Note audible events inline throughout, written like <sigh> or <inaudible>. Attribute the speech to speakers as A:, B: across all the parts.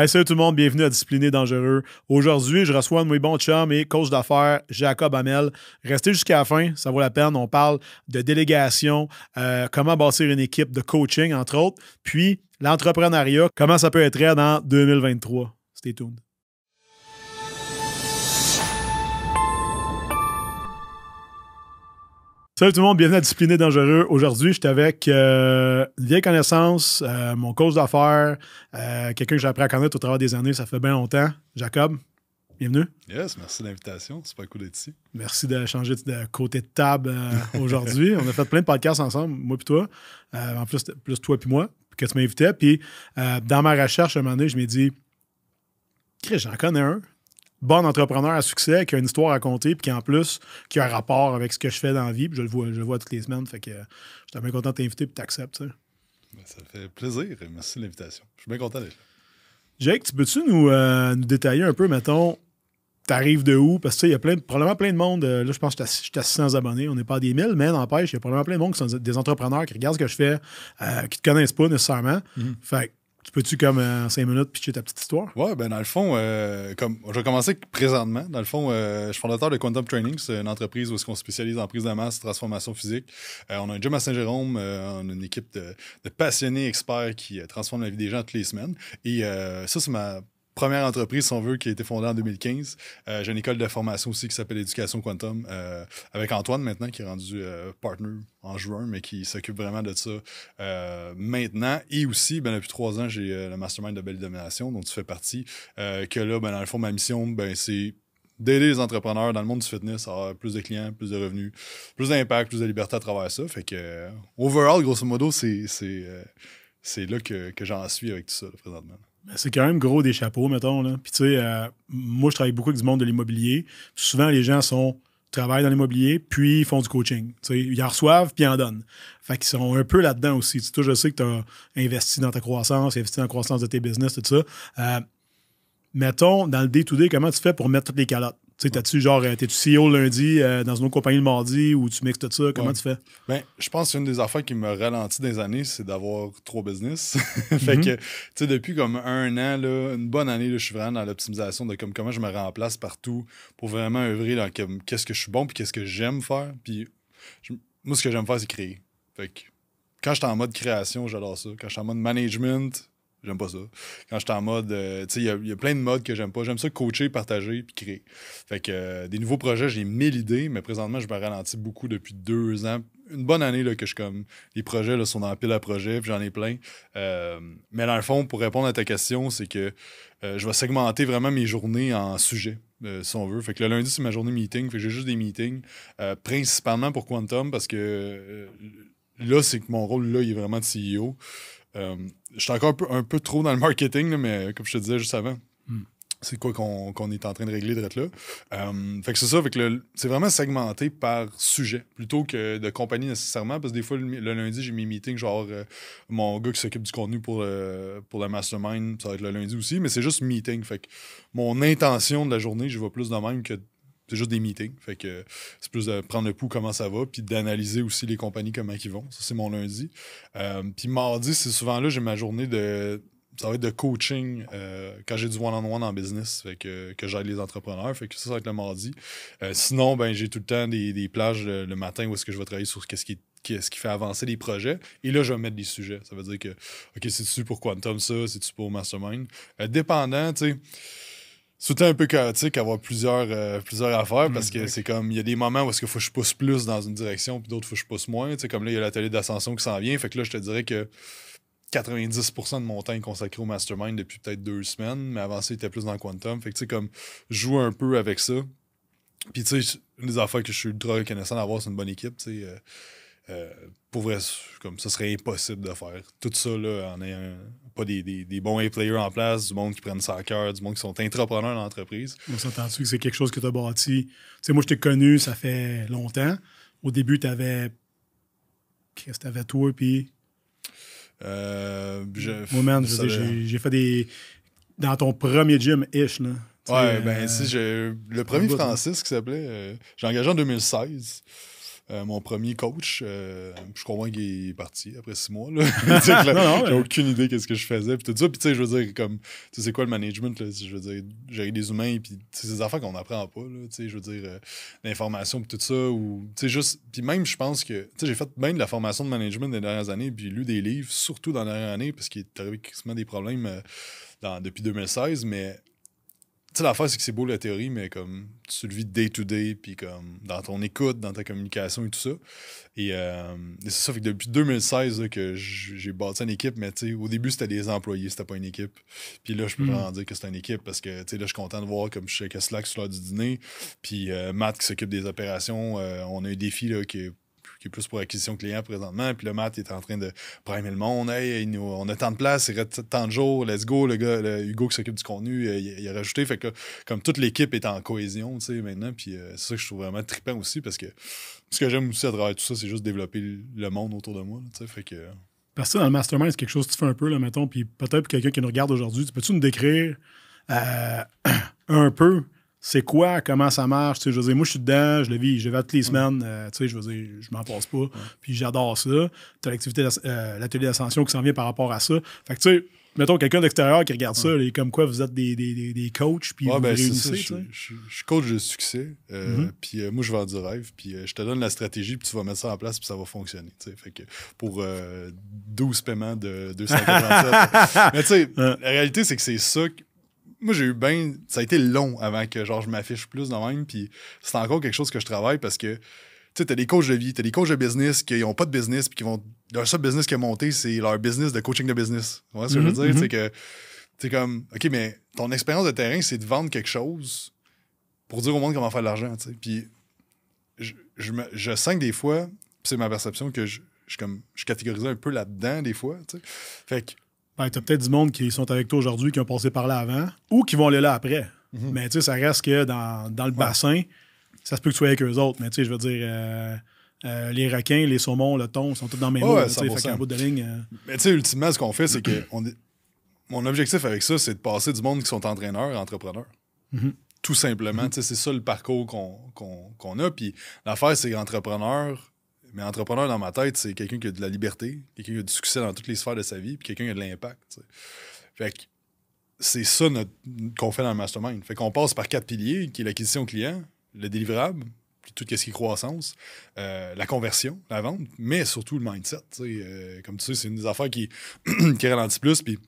A: Hey, salut tout le monde, bienvenue à Discipliné Dangereux. Aujourd'hui, je reçois un de mes bons chums et coach d'affaires, Jacob Hamel. Restez jusqu'à la fin, ça vaut la peine. On parle de délégation, euh, comment bâtir une équipe de coaching, entre autres, puis l'entrepreneuriat, comment ça peut être dans 2023. Stay tuned. Salut tout le monde, bienvenue à Discipliné Dangereux. Aujourd'hui, je suis avec euh, une vieille connaissance, euh, mon coach d'affaires, euh, quelqu'un que j'ai appris à connaître au travers des années, ça fait bien longtemps. Jacob, bienvenue.
B: Yes, merci de l'invitation. C'est pas cool d'être ici.
A: Merci de changer de côté de table aujourd'hui. On a fait plein de podcasts ensemble, moi et toi. en plus, plus toi et moi, que tu m'invitais. Puis dans ma recherche, à un moment donné, je m'ai dit, j'en connais un bon entrepreneur à succès qui a une histoire à raconter puis qui en plus qui a un rapport avec ce que je fais dans la vie. Puis je le vois, je le vois toutes les semaines. Fait que je suis bien content de t'inviter puis t'acceptes.
B: Ben, ça fait plaisir. Merci de l'invitation. Je suis bien content d'être là.
A: Jake, tu peux-tu nous, euh, nous, détailler un peu, mettons, t'arrives de où? Parce que il y a plein, probablement plein de monde. Euh, là, je pense que je suis à 600 abonnés. On n'est pas des 1000, mais n'empêche, il y a probablement plein de monde qui sont des entrepreneurs qui regardent ce que je fais, euh, qui te connaissent pas nécessairement. Mm-hmm. Fait tu peux-tu, comme en euh, cinq minutes, pitcher ta petite histoire?
B: Ouais, ben dans le fond, euh, comme je vais commencer présentement. Dans le fond, euh, je suis fondateur de Quantum Training. C'est une entreprise où on se spécialise en prise de masse, transformation physique. on a un gym à Saint-Jérôme. on a une équipe de, de, passionnés experts qui transforment la vie des gens toutes les semaines. Et ça, c'est ma première entreprise, si on veut, qui a été fondée en 2015. Euh, j'ai une école de formation aussi qui s'appelle Éducation Quantum, euh, avec Antoine maintenant, qui est rendu euh, partner en juin, mais qui s'occupe vraiment de ça maintenant. Et aussi, ben, depuis trois ans, j'ai le mastermind de Belle Domination, dont tu fais partie. que là, ben, dans le fond, ma mission, ben, c'est d'aider les entrepreneurs dans le monde du fitness à avoir plus de clients, plus de revenus, plus d'impact, plus de liberté à travers ça. Fait que, overall, grosso modo, c'est, c'est, là que, que j'en suis avec tout ça, présentement.
A: Ben, c'est quand même gros des chapeaux, mettons. Là. Puis, tu sais, euh, moi, je travaille beaucoup avec du monde de l'immobilier. Souvent, les gens sont travaillent dans l'immobilier, puis ils font du coaching. ils en reçoivent, puis ils en donnent. Fait qu'ils sont un peu là-dedans aussi. Toi, je sais que tu as investi dans ta croissance, investi dans la croissance de tes business, tout ça. Euh, mettons, dans le day-to-day, comment tu fais pour mettre toutes les calottes? Tu sais, t'as-tu genre, euh, t'es-tu CEO lundi euh, dans une autre compagnie le mardi ou tu mixes tout ça? Comment tu fais?
B: Ben, je pense qu'une des affaires qui me ralentit des années, c'est d'avoir trop business. <laughs> fait mhm. que, tu sais, depuis comme un an, là, une bonne année, je suis vraiment dans l'optimisation de comme, comment je me remplace partout pour vraiment œuvrer dans qu'est-ce que je suis bon puis qu'est-ce que j'aime faire. Puis, moi, ce que j'aime faire, c'est créer. Fait que, quand je suis en mode création, j'adore ça. Quand je suis en mode management, J'aime pas ça. Quand j'étais en mode, euh, tu sais, il y, a plein de modes que j'aime pas. J'aime ça coacher, partager, puis créer. Fait que euh, des nouveaux projets, j'ai mille idées, mais présentement, je me ralentis beaucoup depuis deux ans. Une bonne année là, que je comme. Les projets là, sont dans pile à projet, puis j'en ai plein. Euh, mais dans le fond, pour répondre à ta question, c'est que je vais segmenter vraiment mes journées en sujets. si on veut. Fait que le lundi, c'est ma journée meeting. Fait que j'ai juste des meetings, principalement pour Quantum, parce que là, c'est que mon rôle, là, il est vraiment de CEO. Euh, je suis encore un peu, trop dans le marketing, mais comme je te disais juste avant, hmm. c'est quoi qu'on est en train de régler de là. Euh, fait que c'est ça, c'est vraiment segmenté par sujet plutôt que de compagnie nécessairement, parce que des fois, le, lundi, j'ai mes meetings, genre euh, mon gars qui s'occupe du contenu pour, pour la mastermind, ça va être le lundi aussi, mais c'est juste meeting. Fait que mon intention de la journée, je vais plus de même que c'est juste des meetings. Fait que c'est plus de prendre le pouls comment ça va, puis d'analyser aussi les compagnies comment ils vont. Ça, c'est mon lundi. Euh, puis mardi, c'est souvent là, j'ai ma journée de. Ça va être de coaching euh, quand j'ai du one-on-one en business, fait que, que j'aide les entrepreneurs. Fait que ça, ça va être le mardi. Euh, sinon, ben j'ai tout le temps des, plages le, matin où est-ce que je vais travailler sur ce qui ce qui fait avancer les projets. Et là, je vais mettre des sujets. Ça veut dire que, OK, c'est-tu pour Quantum ça? C'est-tu pour Mastermind? dépendant, tu sais c'est un peu chaotique avoir plusieurs, euh, plusieurs affaires parce que c'est comme il y a des moments où est-ce qu'il faut que je pousse plus dans une direction puis d'autres faut que je pousse moins. sais comme là, il y a l'atelier d'ascension qui s'en vient. Fait que là, je te dirais que 90% de mon temps est consacré au mastermind depuis peut-être deux semaines, mais avant ça, il était plus dans quantum. Fait que tu sais, comme joue un peu avec ça. Puis tu sais, une des affaires que je suis ultra reconnaissant d'avoir, c'est une bonne équipe. Tu sais. Euh, euh, pour vrai, comme ça serait impossible de faire tout ça là, en ayant pas des, des, bons A-players en place, du monde qui prennent ça à cœur, du monde qui sont entrepreneurs dans l'entreprise.
A: On s'entend-tu que c'est quelque chose que tu as bâti? Tu sais, moi, je t'ai connu, ça fait longtemps. Au début, tu avais. Qu'est-ce que tu avais toi, puis?
B: Euh,
A: Moi, j'ai fait des. Dans ton premier gym, ish, là.
B: Ouais, ben, euh, si, le premier Francis qui s'appelait, euh, j'ai engagé en 2016. Euh, mon premier coach, euh, je comprends qu'il est parti après six mois. <laughs> J'ai aucune idée de ce que je faisais. Puis tout ça, puis tu sais, je veux dire, comme, tu sais, quoi le management? Là, je veux dire, gérer des humains, puis c'est des affaires qu'on n'apprend pas. Là, tu sais, je veux dire, euh, l'information, puis tout ça. Ou, tu sais, juste. Puis même, je pense que, tu sais, j'ai fait bien de la formation de management des dernières années, puis lu des livres, surtout dans la dernière année, parce qu'il est arrivé quasiment des problèmes dans, depuis 2016, mais sais, l'affaire, c'est que c'est beau la théorie, mais comme tu le vis day-to-day, puis comme dans ton écoute, dans ta communication et tout ça. Et, euh, c'est ça, fait que depuis 2016 que j'ai bâti une équipe, mais tu sais, au début, c'était des employés, c'était pas une équipe. Puis là, je peux hmm. vraiment dire que c'est une équipe parce que, tu sais, là, je suis content de voir comme je suis avec Slack sur l'heure du dîner. Puis euh, Matt qui s'occupe des opérations, euh, on a un défi là, qui est qui est plus pour acquisition client présentement. Puis le Matt est en train de primer le monde. Hey, on a tant de place, il reste tant de jours, let's go. Le gars, Hugo qui s'occupe du contenu, euh, il, a rajouté. Fait que comme toute l'équipe est en cohésion, tu sais, maintenant. Puis euh, c'est ça que je trouve vraiment trippant aussi parce que ce que j'aime aussi à travers tout ça, c'est juste développer le monde autour de moi. Tu sais, fait que.
A: Parce que dans le mastermind, c'est quelque chose que tu fais un peu, là, mettons, puis peut-être quelqu'un qui nous regarde aujourd'hui, peux-tu nous décrire euh, <clears throat> un peu c'est quoi, comment ça marche. Tu sais, je veux dire, moi, je suis dedans, je le vis, je vais toutes les semaines. Euh, tu sais, je veux dire, je m'en passe pas. Puis j'adore ça. Tu as l'activité, euh, l'atelier d'ascension qui s'en vient par rapport à ça. Fait que, tu sais, mettons quelqu'un d'extérieur qui regarde ça, et comme quoi vous êtes des, des, des coachs, puis vous ben, réunissez.
B: je, suis coach de succès, euh, mm-hmm. puis moi je vends du rêve, puis je te donne la stratégie, puis tu vas mettre ça en place, puis ça va fonctionner. Fait que pour 12 paiements de 247. <laughs> Mais tu sais, la réalité c'est que c'est ça moi, j'ai eu bien. Ça a été long avant que genre, je m'affiche plus de même. Puis c'est encore quelque chose que je travaille parce que tu sais, t'as des coachs de vie, t'as des coachs de business qui n'ont pas de business, puis qui vont. Leur seul business qui a monté, c'est leur business de coaching de business. Tu vois ce que je veux mm-hmm, dire? C'est mm-hmm. que. C'est comme, OK, mais ton expérience de terrain, c'est de vendre quelque chose pour dire au monde comment faire de l'argent, tu sais. Puis je, je, me, je sens que des fois, c'est ma perception que je, je, comme, je catégorise un peu là-dedans des fois, tu sais. Fait que
A: ben, tu as peut-être du monde qui sont avec toi aujourd'hui, qui ont passé par là avant, ou qui vont aller là après. Mhm. Mais tu sais, ça reste que dans, le bassin, ça se peut que tu sois avec eux autres. Mais tu sais, je veux dire, euh, euh, les requins, les saumons, le thon, sont tous dans mes mains. fait bout de ligne. Euh,
B: Mais tu sais, ultimement, ce qu'on fait, c'est que <clears throat> mon objectif avec ça, c'est de passer du monde qui sont entraîneurs entrepreneurs. Mhm. Tout simplement. Mhm. C'est ça le parcours qu'on a. Puis l'affaire, c'est qu'entrepreneur, mais entrepreneur dans ma tête, c'est quelqu'un qui a de la liberté, quelqu'un qui a du succès dans toutes les sphères de sa vie, puis quelqu'un qui a de l'impact. Fait que c'est ça qu'on fait dans le mastermind. Fait qu'on passe par quatre piliers, qui est l'acquisition client, le délivrable, puis tout ce qui est croissance, euh, la conversion, la vente, mais surtout le mindset. Euh, comme tu sais, c'est une des affaires qui, <clears throat> qui ralentit plus. Puis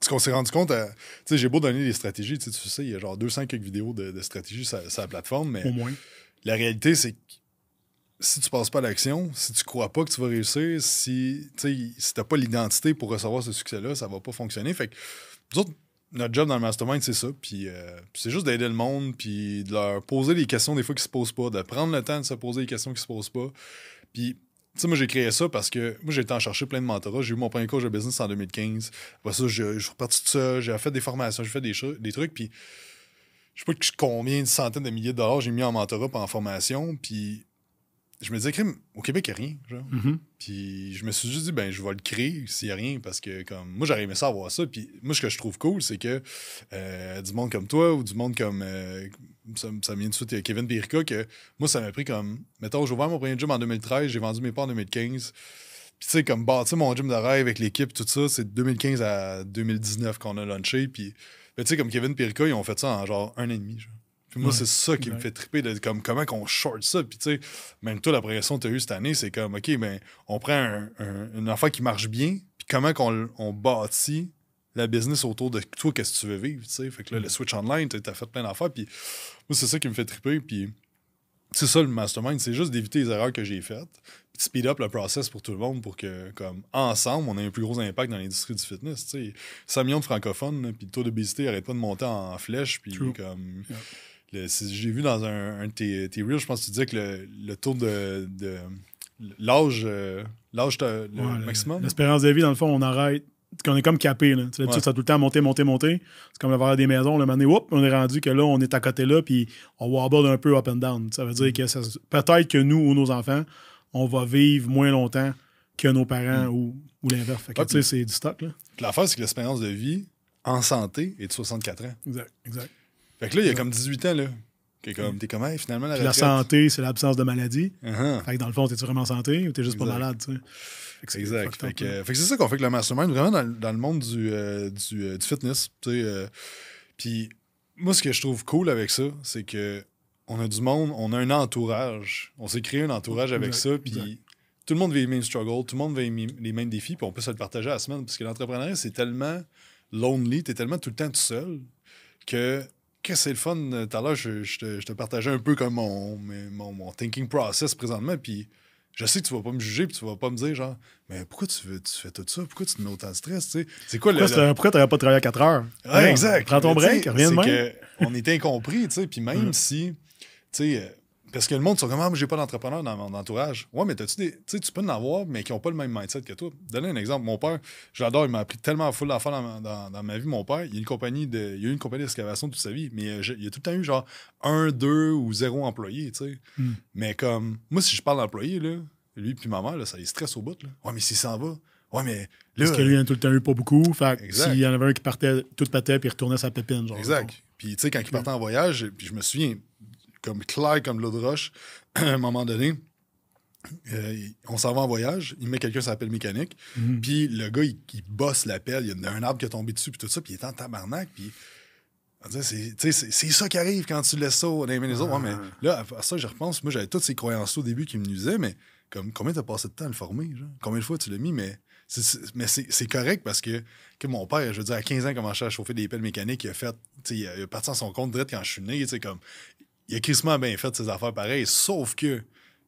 B: ce qu'on s'est rendu compte, euh, sais, j'ai beau donner des stratégies, tu sais, il y a genre 200 quelques vidéos de, de stratégies sur, sur, la plateforme, mais
A: Au moins.
B: la réalité, c'est que si tu passes pas à l'action, si tu crois pas que tu vas réussir, si tu n'as pas l'identité pour recevoir ce succès-là, ça va pas fonctionner. Fait que notre job dans le mastermind, c'est ça. Puis euh, c'est juste d'aider le monde, puis de leur poser des questions des fois qui se posent pas, de prendre le temps de se poser des questions qui se posent pas. Puis moi, j'ai créé ça parce que moi, j'ai été en chercher plein de mentorats. J'ai eu mon premier coach de business en 2015. Après ça, je, suis reparti de ça. J'ai fait des formations, j'ai fait des, des trucs. Puis, je sais pas combien de centaines de milliers de dollars j'ai mis en mentorat et en formation. Puis, je me disais, au Québec, il n'y a rien. Genre.
A: Mm-hmm.
B: Puis je me suis juste dit, ben, je vais le créer s'il n'y a rien, parce que comme moi, j'aurais aimé ça avoir ça. Puis moi, ce que je trouve cool, c'est que euh, du monde comme toi ou du monde comme. Euh, ça, ça vient de suite, Kevin Pirka, que moi, ça m'a pris comme. Mettons, j'ai ouvert mon premier gym en 2013, j'ai vendu mes parts en 2015. Puis tu sais, comme bâtir mon gym de rêve avec l'équipe, tout ça, c'est de 2015 à 2019 qu'on a launché. Puis, tu sais, comme Kevin Pirka, ils ont fait ça en genre un an et demi. Genre. Puis moi, c'est ça qui me fait triper, de, comme comment qu'on short ça. Puis tu sais, même toi, la progression que tu as eue cette année, c'est comme, OK, ben, on prend un, une affaire qui marche bien, puis comment qu'on on bâtit la business autour de toi, qu'est-ce que tu veux vivre, tu sais. Fait que là, le switch online, tu as fait plein d'affaires, puis moi, c'est ça qui me fait triper, puis c'est ça le mastermind, c'est juste d'éviter les erreurs que j'ai faites, puis de speed up le process pour tout le monde pour que, comme, ensemble, on ait un plus gros impact dans l'industrie du fitness, tu sais. 100 millions de francophones, puis le taux d'obésité arrête pas de monter en flèche, puis comme... J'ai vu dans un, un de tes, reels, je pense que tu disais que le, le taux de, de l'âge euh, l'âge maximum.
A: L'espérance de vie, dans le fond, on arrête. On est comme capé. Là. ça a tout le temps monté, monté, monté. C'est comme avoir des maisons. Le moment on est rendu que là, on est à côté là, puis on wobble un peu up and down. Ça veut dire que peut-être que nous ou nos enfants, on va vivre moins longtemps que nos parents mm. ou, ou l'inverse. Fait que, c'est du stock.
B: L'affaire, c'est que l'espérance de vie en santé est de 64 ans.
A: Exact, exact.
B: Fait que là, il y a comme 18 ans, là. Que comme, t'es comme, hey, finalement, la
A: Puis la santé, c'est l'absence de maladie.
B: Uh-huh.
A: Fait que dans le fond, t'es-tu vraiment en santé ou t'es juste pas malade, tu sais? Fait que c'est
B: Exact. Fait que, euh, que c'est ça qu'on fait avec le mastermind, vraiment dans, dans le monde du, euh, du, euh, du fitness. tu sais, euh, Puis moi, ce que je trouve cool avec ça, c'est que on a du monde, on a un entourage. On s'est créé un entourage avec
A: Exact,
B: ça, puis tout le monde vit les mêmes struggles, tout le monde vit les mêmes- les mêmes défis, puis on peut se le partager à la semaine. Parce que l'entrepreneuriat, c'est tellement lonely, t'es tellement tout le temps tout seul que que c'est le fun. euh, Tout à l'heure, je, je te, je te partageais un peu comme mon, mon, mon thinking process présentement, puis je sais que tu vas pas me juger, puis tu vas pas me dire genre, mais pourquoi tu, veux, tu fais tout ça? Pourquoi tu te mets autant de stress? tu sais? C'est quoi le.
A: Pourquoi,
B: le-
A: pourquoi t'aurais pas travaillé à 4 heures?
B: Ouais, exact.
A: Prends ton break, reviens de même.
B: que On est incompris, tu sais, puis même si, tu sais, parce que le monde sont comme, ah, j'ai pas d'entrepreneur dans mon entourage. Ouais, mais t'as-tu des, tu sais, tu peux en avoir, mais qui ont pas le même mindset que toi. Donner un exemple, mon père, je l'adore, il m'a appris tellement full d'affaires dans, dans, dans ma vie. Mon père, il a une compagnie de, il a eu une compagnie d'excavation toute sa vie, mais euh, je- il a tout le temps eu genre un, deux ou zéro employé, tu sais.
A: Hmm.
B: Mais comme, moi, si je parle d'employé, là, lui puis ma mère, là, ça les stresse au bout, là. Ouais, mais s'il s'en va, ouais, mais là.
A: Parce que lui, il en a tout le temps eu pas beaucoup. Fait s'il y en avait un qui partait, tout pétait, puis il retournait sa pépine. Genre,
B: Exact. Puis, tu sais, quand il partait en voyage, puis je me souviens, comme clair comme l'eau de roche, <clears throat> à un moment donné, euh, on s'en va en voyage, il met quelqu'un sur la pelle mécanique,
A: Mhm.
B: puis le gars, il, il bosse la pelle, il y a un arbre qui est tombé dessus, puis tout ça, puis il est en tabarnak, puis. C'est ça qui arrive quand tu laisses ça dans les mains des autres. Ouais, mais là, à ça, je repense. Moi, j'avais toutes ces croyances au début qui me nuisaient, mais comme combien t'as passé de temps à le former? Genre? Combien de fois tu l'as mis? Mais c'est- correct parce que, que mon père, je veux dire, à 15 ans, commencé à chauffer des pelles mécaniques. Il a fait, il a, il a parti à son compte direct quand je suis né. tu sais, Comme, il a crissement bien fait ses affaires pareilles. Sauf que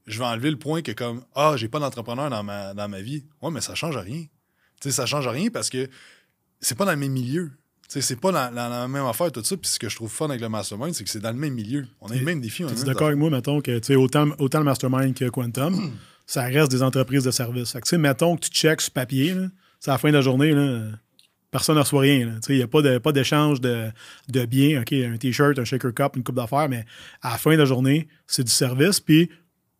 B: je vais enlever le point que, comme, ah, j'ai pas d'entrepreneur dans ma, dans ma vie. Ouais, mais ça change rien. Tu sais, ça change rien parce que c'est pas dans le même milieu. Tu sais, c'est pas dans, dans la même affaire, tout ça. Puis ce que je trouve fun avec le mastermind, c'est que c'est dans le même milieu. On a les mêmes défis.
A: Tu es d'accord avec moi, mettons, que tu sais, autant, autant le mastermind que Quantum, <clears throat> ça reste des entreprises de services. Fait que, tu sais, mettons que tu checks sur papier, là, c'est à la fin de la journée, là, personne ne reçoit rien. Il n'y a pas de- pas d'échange de, de biens. Un T-shirt, un shaker cup, une coupe d'affaires, mais à la fin de la journée, c'est du service. Puis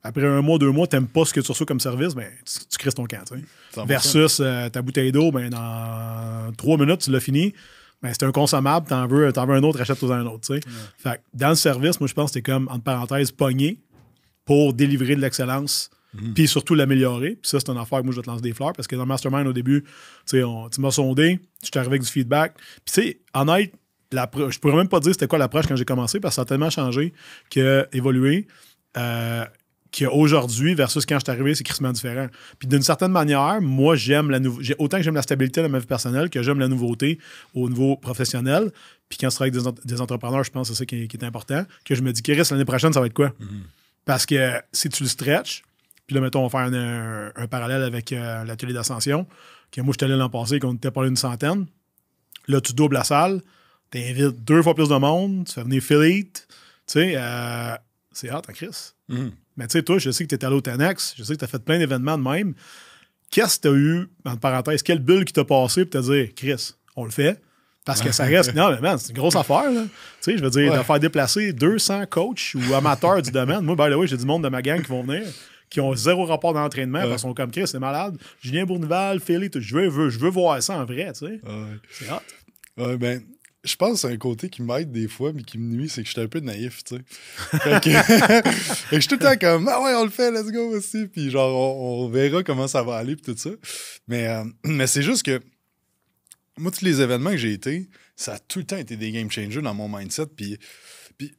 A: après un mois, deux mois, tu n'aimes pas ce que tu reçois comme service, ben, tu, tu crises ton camp. tu sais.
B: 100%.
A: Versus euh, ta bouteille d'eau, ben, dans trois minutes, tu l'as fini. Ben, c'est un consommable, t'en veux, t'en veux un autre, achète-toi un autre. Fait que dans le service, moi, je pense que c'est comme, entre parenthèses, pogné pour délivrer de l'excellence, puis surtout l'améliorer. Puis ça, c'est une affaire que moi, je vais te lancer des fleurs parce que dans Mastermind, au début, on- tu m'as sondé, je suis arrivé avec du feedback. Puis tu sais, honnête, je pourrais même pas dire c'était quoi l'approche quand j'ai commencé parce que ça a tellement changé, que évolué. Euh, qu'aujourd'hui versus quand je suis arrivé, c'est crissement différent. Puis d'une certaine manière, moi, j'aime la nouveauté. Autant que j'aime la stabilité dans ma vie personnelle que j'aime la nouveauté au niveau professionnel. Puis quand je travaille avec des, ent- des entrepreneurs, je pense que c'est ça qui est, qui est important. Que je me dis, Chris, l'année prochaine, ça va être quoi? Parce que si tu le stretches, puis là, mettons, on va faire un, un- un parallèle avec euh, l'atelier d'ascension, que moi, je suis allé l'an passé, qu'on était pas une centaine. Là, tu doubles la salle, tu invites deux fois plus de monde, tu fais venir Philippe. Tu sais, euh, c'est hot, hein, Chris?
B: Mhm.
A: Mais tu sais, toi, je sais que tu es allé au Tenex, je sais que tu as fait plein d'événements de même. Qu'est-ce que tu as eu, entre parenthèses, quelle bulle qui t'a passé pour te dire, Chris, on le fait? Parce que ça reste. <laughs> Non, mais man, c'est une grosse affaire. là. Tu sais, je veux dire,
B: Ouais.
A: de faire déplacer 200 coachs ou amateurs du domaine. Moi, by the way, j'ai du monde de ma gang qui vont venir, qui ont zéro rapport d'entraînement, parce qu'ils sont comme Chris, c'est malade. Julien Bournival, Philly, tout, je veux, veux- je veux voir ça en vrai, tu sais.
B: Ouais.
A: C'est hot.
B: Ouais, ben, je pense que c'est un côté qui m'aide des fois, mais qui me nuit, c'est que je suis un peu naïf, tu sais. fait, que, <laughs> fait que je suis tout le temps comme, ah ouais, on le fait, let's go aussi. Puis genre, on, on verra comment ça va aller, puis tout ça. Mais, euh, mais c'est juste que, moi, tous les événements que j'ai été, ça a tout le temps été des game changers dans mon mindset. Puis, puis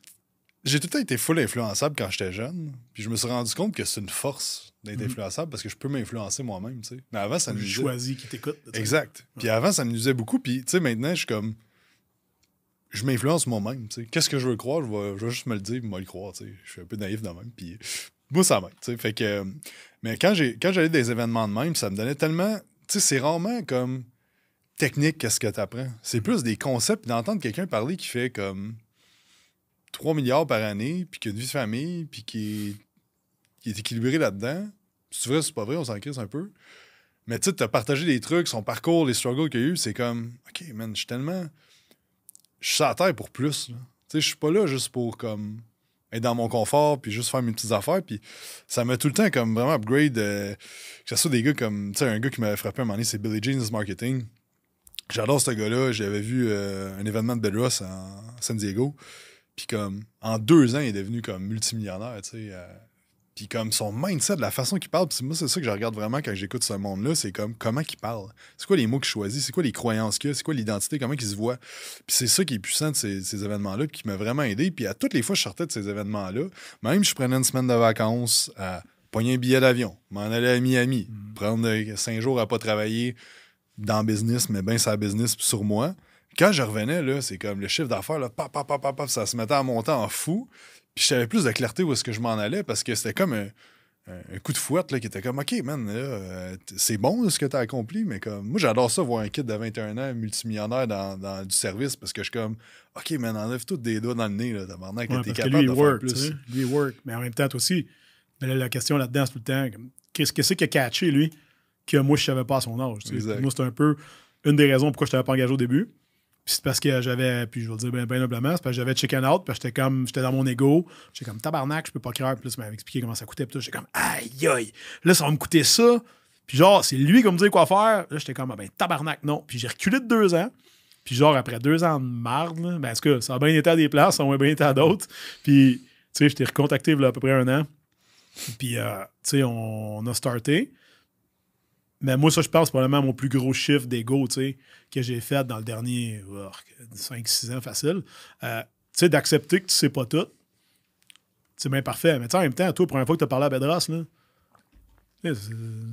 B: j'ai tout le temps été full influençable quand j'étais jeune. Puis je me suis rendu compte que c'est une force d'être influençable parce que je peux m'influencer moi-même, tu sais. Mais avant, ça me
A: J'ai
B: nuisait.
A: choisi qui t'écoute.
B: Exact. Puis avant, ça me nuisait beaucoup. Puis, tu sais, maintenant, je suis comme. Je m'influence moi-même, tu sais. Qu'est-ce que je veux croire, je vais, je vais juste me le dire, puis moi le croire, tu sais. Je suis un peu naïf de même. Puis, moi, ça m'aide, tu sais. Fait que. Mais quand j'ai quand j'allais des événements de même, ça me donnait tellement. Tu sais, c'est rarement comme technique, qu'est-ce que tu apprends. C'est plus des concepts, d'entendre quelqu'un parler qui fait comme 3 milliards par année, puis qui a une vie de famille, puis qui est, qui est équilibré là-dedans. C'est vrai, c'est pas vrai, on s'en crisse un peu. Mais tu sais, t'as partagé des trucs, son parcours, les struggles qu'il a eu, c'est comme, OK, man, je suis tellement. Je suis la terre pour plus. Tu sais, je suis pas là juste pour comme être dans mon confort puis juste faire mes petites affaires. Puis ça m'a tout le temps comme vraiment upgrade. euh, que ce des gars comme, tu sais, un gars qui m'avait frappé un moment donné, c'est Billy Jeans Marketing. J'adore ce gars-là. J'avais vu euh, un événement de Bedros en San Diego. Puis comme, en deux ans, il est devenu comme multimillionnaire, tu sais. euh, puis comme son mindset, la façon qu'il parle, puis moi, c'est ça que je regarde vraiment quand j'écoute ce monde-là, c'est comme comment qu'il parle? C'est quoi les mots qu'il choisit, c'est quoi les croyances qu'il a, c'est quoi l'identité, comment il se voit? Puis c'est ça qui est puissant de ces, ces événements-là, puis qui m'a vraiment aidé. Puis à toutes les fois que je sortais de ces événements-là, même si je prenais une semaine de vacances, à pogner un billet d'avion, m'en aller à Miami, prendre euh, cinq jours à pas travailler dans le business, mais bien sa business sur moi. Quand je revenais, là, c'est comme le chiffre d'affaires, là, pap, ça se mettait à monter en fou. Puis j'avais plus de clarté où est-ce que je m'en allais parce que c'était comme un, coup de fouette là, qui était comme OK, man, euh, c'est bon ce que tu as accompli, mais comme moi, j'adore ça, voir un kid de 21 ans, multimillionnaire dans, dans du service parce que je suis comme OK, man, enlève tous des doigts dans le nez, là,
A: Ouais,
B: t'es
A: que
B: capable
A: lui,
B: de faire
A: work,
B: plus.
A: tu sais. Lui, il work. Mais en même temps, toi aussi, mais là, la question là-dedans, c'est tout le temps, qu'est-ce que c'est qu'il a catché, lui, que moi, je savais pas à son âge. Moi, c'est un peu une des raisons pourquoi je t'avais pas engagé au début. Puis c'est parce que j'avais, puis je vais le dire bien, bien humblement, c'est parce que j'avais chicken out, puis j'étais comme, j'étais dans mon ego, j'étais comme tabarnak, je peux pas croire. Puis là, tu m'avais expliqué comment ça coûtait, puis j'étais comme, aïe, aïe, là, ça va me coûter ça. Puis genre, c'est lui qui va me dire quoi faire. Là, j'étais comme, ah ben, tabarnak, non. Puis j'ai reculé de deux ans. Puis genre, après deux ans de marde, ben, en tout cas, ça a bien été à des places, ça a bien été à d'autres. Puis, tu sais, je t'ai recontacté il y a à peu près un an. Puis, euh, tu sais, on, on a starté. Mais moi, ça, je pense, probablement mon plus gros chiffre d'ego, que j'ai fait dans le dernier 5-6 ans facile. Euh, tu sais, d'accepter que tu sais pas tout. C'est bien parfait. Mais en même temps, toi, la première fois que tu as parlé à Bedras, là,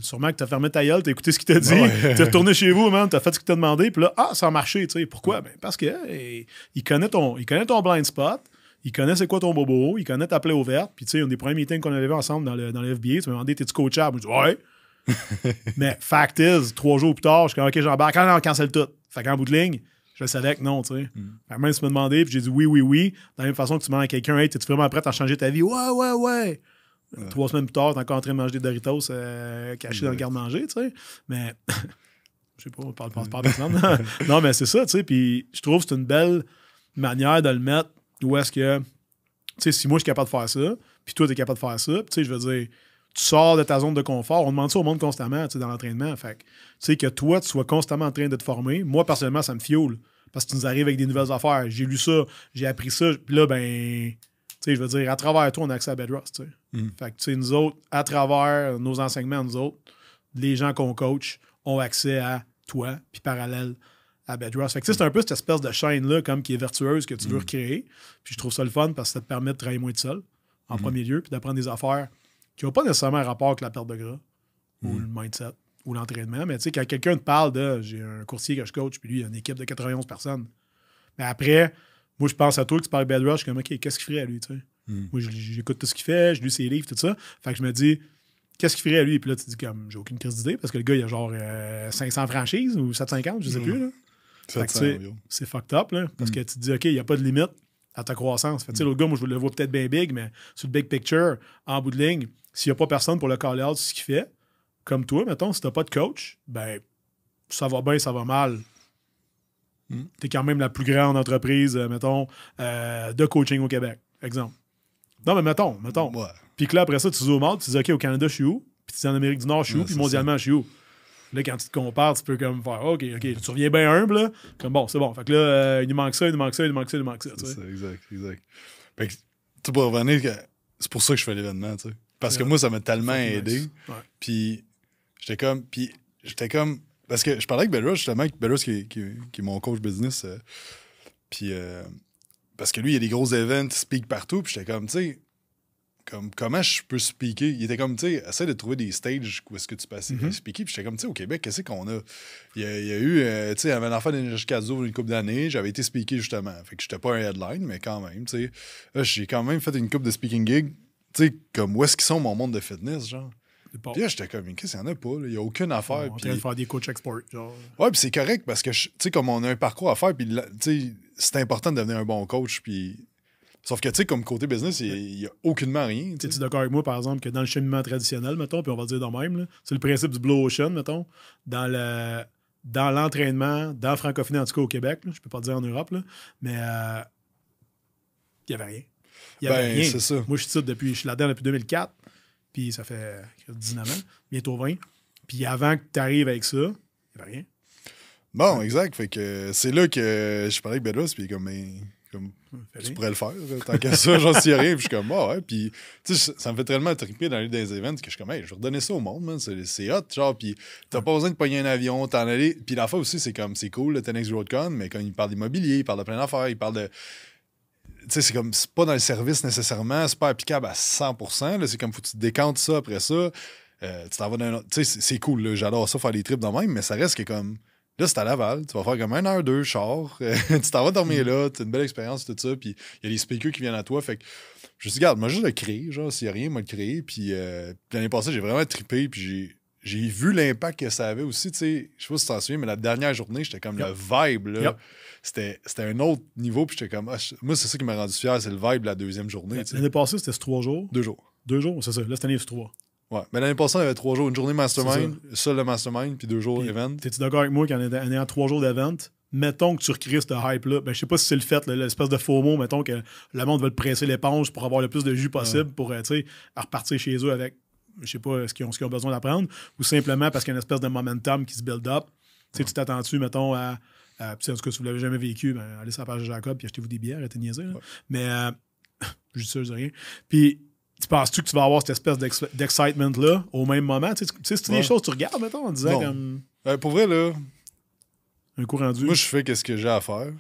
A: sûrement que tu as fermé ta gueule, tu as écouté ce qu'il t'a dit,
B: Ouais.
A: tu es retourné chez vous, man, tu as fait ce qu'il t'a demandé, puis là, ah, ça a marché, tu sais. Pourquoi? Ben, parce que eh, il, connaît ton, il connaît ton blind spot, il connaît c'est quoi ton bobo, il connaît ta plaie ouverte, puis tu sais, un des premiers meetings qu'on avait vu ensemble dans le, dans le FBA, tu m'as demandé, t'es-tu coachable? Je dis, ouais. <laughs> Mais fact is, trois jours plus tard, je suis comme, OK, j'embarque, ah non, on cancelle tout. Fait qu'en bout de ligne, je savais que non, tu sais. Que même si tu m'as demandé, puis j'ai dit oui, oui, oui, de la même façon que tu demandes à quelqu'un, hey, t'es-tu vraiment prêt à changer ta vie? Ouais, ouais, ouais. Trois semaines plus tard, t'es encore en train de manger des Doritos euh, cachés dans le garde-manger, tu sais. Mais, <laughs> je sais pas, on parle pas par personne. non, mais c'est ça, tu sais. Puis je trouve que c'est une belle manière de le mettre où est-ce que, tu sais, si moi je suis capable de faire ça, puis toi t'es capable de faire ça, tu sais, je veux dire, tu sors de ta zone de confort. On demande ça au monde constamment, tu sais, dans l'entraînement. Fait que, tu sais, que toi, tu sois constamment en train de te former. Moi, personnellement, ça me fioule. Parce que tu nous arrives avec des nouvelles affaires. J'ai lu ça, j'ai appris ça. Puis là, ben, tu sais, je veux dire, à travers toi, on a accès à Bedrock, tu sais.
B: Mm.
A: Fait que, tu sais, nous autres, à travers nos enseignements, nous autres, les gens qu'on coach ont accès à toi, puis parallèle à Bedrock. Fait que, tu sais, c'est un peu cette espèce de chaîne-là, comme qui est vertueuse, que tu veux recréer. Puis je trouve ça le fun parce que ça te permet de travailler moins de seul, en premier lieu, puis d'apprendre des affaires qui n'ont pas nécessairement un rapport avec la perte de gras ou le mindset ou l'entraînement. Mais tu sais, quand quelqu'un te parle de j'ai un courtier que je coach, puis lui, il a une équipe de 91 personnes. Mais après, moi, je pense à toi que tu parles de Bad Rush, je suis comme, OK, qu'est-ce qu'il ferait à lui, tu sais? Moi, je- j'écoute tout ce qu'il fait, je lis ses livres, tout ça. Fait que je me dis, qu'est-ce qu'il ferait à lui? Puis là, tu dis, comme, j'ai aucune crise d'idée, parce que le gars, il a genre euh, 500 franchises ou 750, je sais plus, là. Fait que, tu
B: 700
A: sais,
B: environ.
A: c'est fucked up, là, parce que tu te dis, OK, il n'y a pas de limite à ta croissance. Fait que, tu sais, l'autre gars, moi, je le vois peut-être bien big, mais sur le big picture, en bout de ligne, s'il n'y a pas personne pour le call out sur ce qu'il fait, comme toi, mettons, si tu n'as pas de coach, ben, ça va bien, ça va mal.
B: Mm.
A: Tu es quand même la plus grande entreprise, euh, mettons, euh, de coaching au Québec, exemple. Non, mais mettons, mettons. Puis que là, après ça, tu zoomes out, tu dis, OK, au Canada, je suis où? Puis tu dis, en Amérique du Nord, je suis où? Puis mondialement, je suis où? Là, quand tu te compares, tu peux comme faire, OK, OK, tu reviens bien humble, là. Comme bon, c'est bon. Fait que là, euh, il nous manque ça, il nous manque ça, il nous manque ça, il nous manque ça.
B: C'est ça, exact, exact. Fait que, tu pour revenir, c'est pour ça que je fais l'événement, tu sais. Parce que moi, ça m'a tellement aidé. Puis, j'étais comme. Puis, j'étais comme. Parce que je parlais avec Belrus, justement, avec Belrus, qui, qui, est- qui est mon coach business. euh, puis, euh, parce que lui, il y a des gros events, il speak partout. Puis, j'étais comme, tu sais, comme, comment je peux speaker? Il était comme, tu sais, essaie de trouver des stages où est-ce que tu peux
A: Mhm.
B: speaker. Puis, j'étais comme, tu sais, au Québec, qu'est-ce qu'on a? Il y a, il y a eu, euh, tu sais, un enfant d'Énergie Caso une couple d'années. J'avais été speaker, justement. Fait que j'étais pas un headline, mais quand même, tu sais. J'ai quand même fait une couple de speaking gigs. Tu sais, comme où est-ce qu'ils sont mon monde de fitness, genre? Puis là, j'étais comme, qu'est-ce qu'il y en a pas, là? Il y a aucune
A: On
B: affaire.
A: en
B: puis-
A: train de faire des coach export. Genre.
B: Ouais, puis c'est correct parce que, tu sais, comme on a un parcours à faire, puis c'est important de devenir un bon coach, puis. Sauf que, tu sais, comme côté business, il n'y a, aucunement rien. tu sais.
A: d'accord avec moi, par exemple, que dans le cheminement traditionnel, mettons, puis on va dire de même, c'est le principe du Blue Ocean, mettons, dans le dans l'entraînement, dans la francophonie, en tout cas au Québec, là, je peux pas dire en Europe, là, mais euh, il n'y avait rien. Il n'y avait
B: Ben,
A: rien.
B: c'est ça.
A: Moi, je suis, depuis, je suis là-dedans depuis 2004, puis ça fait 19 ans, bientôt 20. Puis avant que tu arrives avec ça, il n'y avait rien.
B: Bon, exact. Fait que c'est là que je parlais avec Bedros, puis comme, mais, comme tu pourrais le faire, tant qu'à ça, j'en sais rien. Puis je suis comme, ah ouais. Puis, tu sais, ça me fait tellement triper dans les events que je suis comme, hey, je vais redonner ça au monde. C'est hot, genre. Puis, t'as pas besoin de pogner un avion, t'en aller. Puis, la fois aussi, c'est comme, c'est cool, le Tenex Roadcon, mais quand il parle d'immobilier, il parle de plein d'affaires, il parle de. C'est comme, c'est pas dans le service nécessairement, c'est pas applicable à 100%. C'est comme, faut que tu décantes ça après ça. Euh, tu t'en vas d'un Tu sais, c'est cool, j'adore ça, faire des trips de même, mais ça reste que comme Là, c'est à Laval. Tu vas faire comme un heure, deux, char. <laughs> tu t'en vas dormir là. Tu une belle expérience, tout ça. Puis il y a des speakers qui viennent à toi. Fait que je me suis dit, regarde, moi, juste le créer. Genre, s'il n'y a rien, moi, le créer. Puis euh, l'année passée, j'ai vraiment trippé. Puis j'ai vu l'impact que ça avait aussi. Tu sais, je sais pas si tu t'en souviens, mais la dernière journée, j'étais comme le vibe. là. C'était un autre niveau. Puis j'étais comme, ah, moi, c'est ça qui m'a rendu fier. C'est le vibe de la deuxième journée.
A: L'année passée, c'était trois jours?
B: Deux jours.
A: Deux jours, c'est ça. Là, cette année, c'est trois.
B: Ouais. Mais l'année passée, il y avait trois jours. Une journée mastermind, seul le mastermind, puis deux jours event.
A: T'es-tu d'accord avec moi qu'en ayant trois jours d'event, mettons que tu recrées ce hype-là, ben, je sais pas si c'est le fait, l'espèce de faux mot, mettons que le monde veut te presser l'éponge pour avoir le plus de jus possible pour euh, repartir chez eux avec, je sais pas, ce qu'ils ont, ont, besoin d'apprendre, ou simplement parce qu'il y a une espèce de momentum qui se build up. Tu Tu t'attends-tu, mettons, à. En tout cas, si vous l'avez jamais vécu, ben, allez sur la page de Jacob et achetez-vous des bières, arrêtez de niaiser. Mais, euh, <laughs> je dis ça, je dis rien. Puis, tu penses-tu que tu vas avoir cette espèce d'excitement-là au même moment? Tu sais, c'est des choses que tu regardes, mettons, en disant comme.
B: Euh, pour vrai, là.
A: Un coup rendu?
B: Moi, je fais ce que j'ai à faire.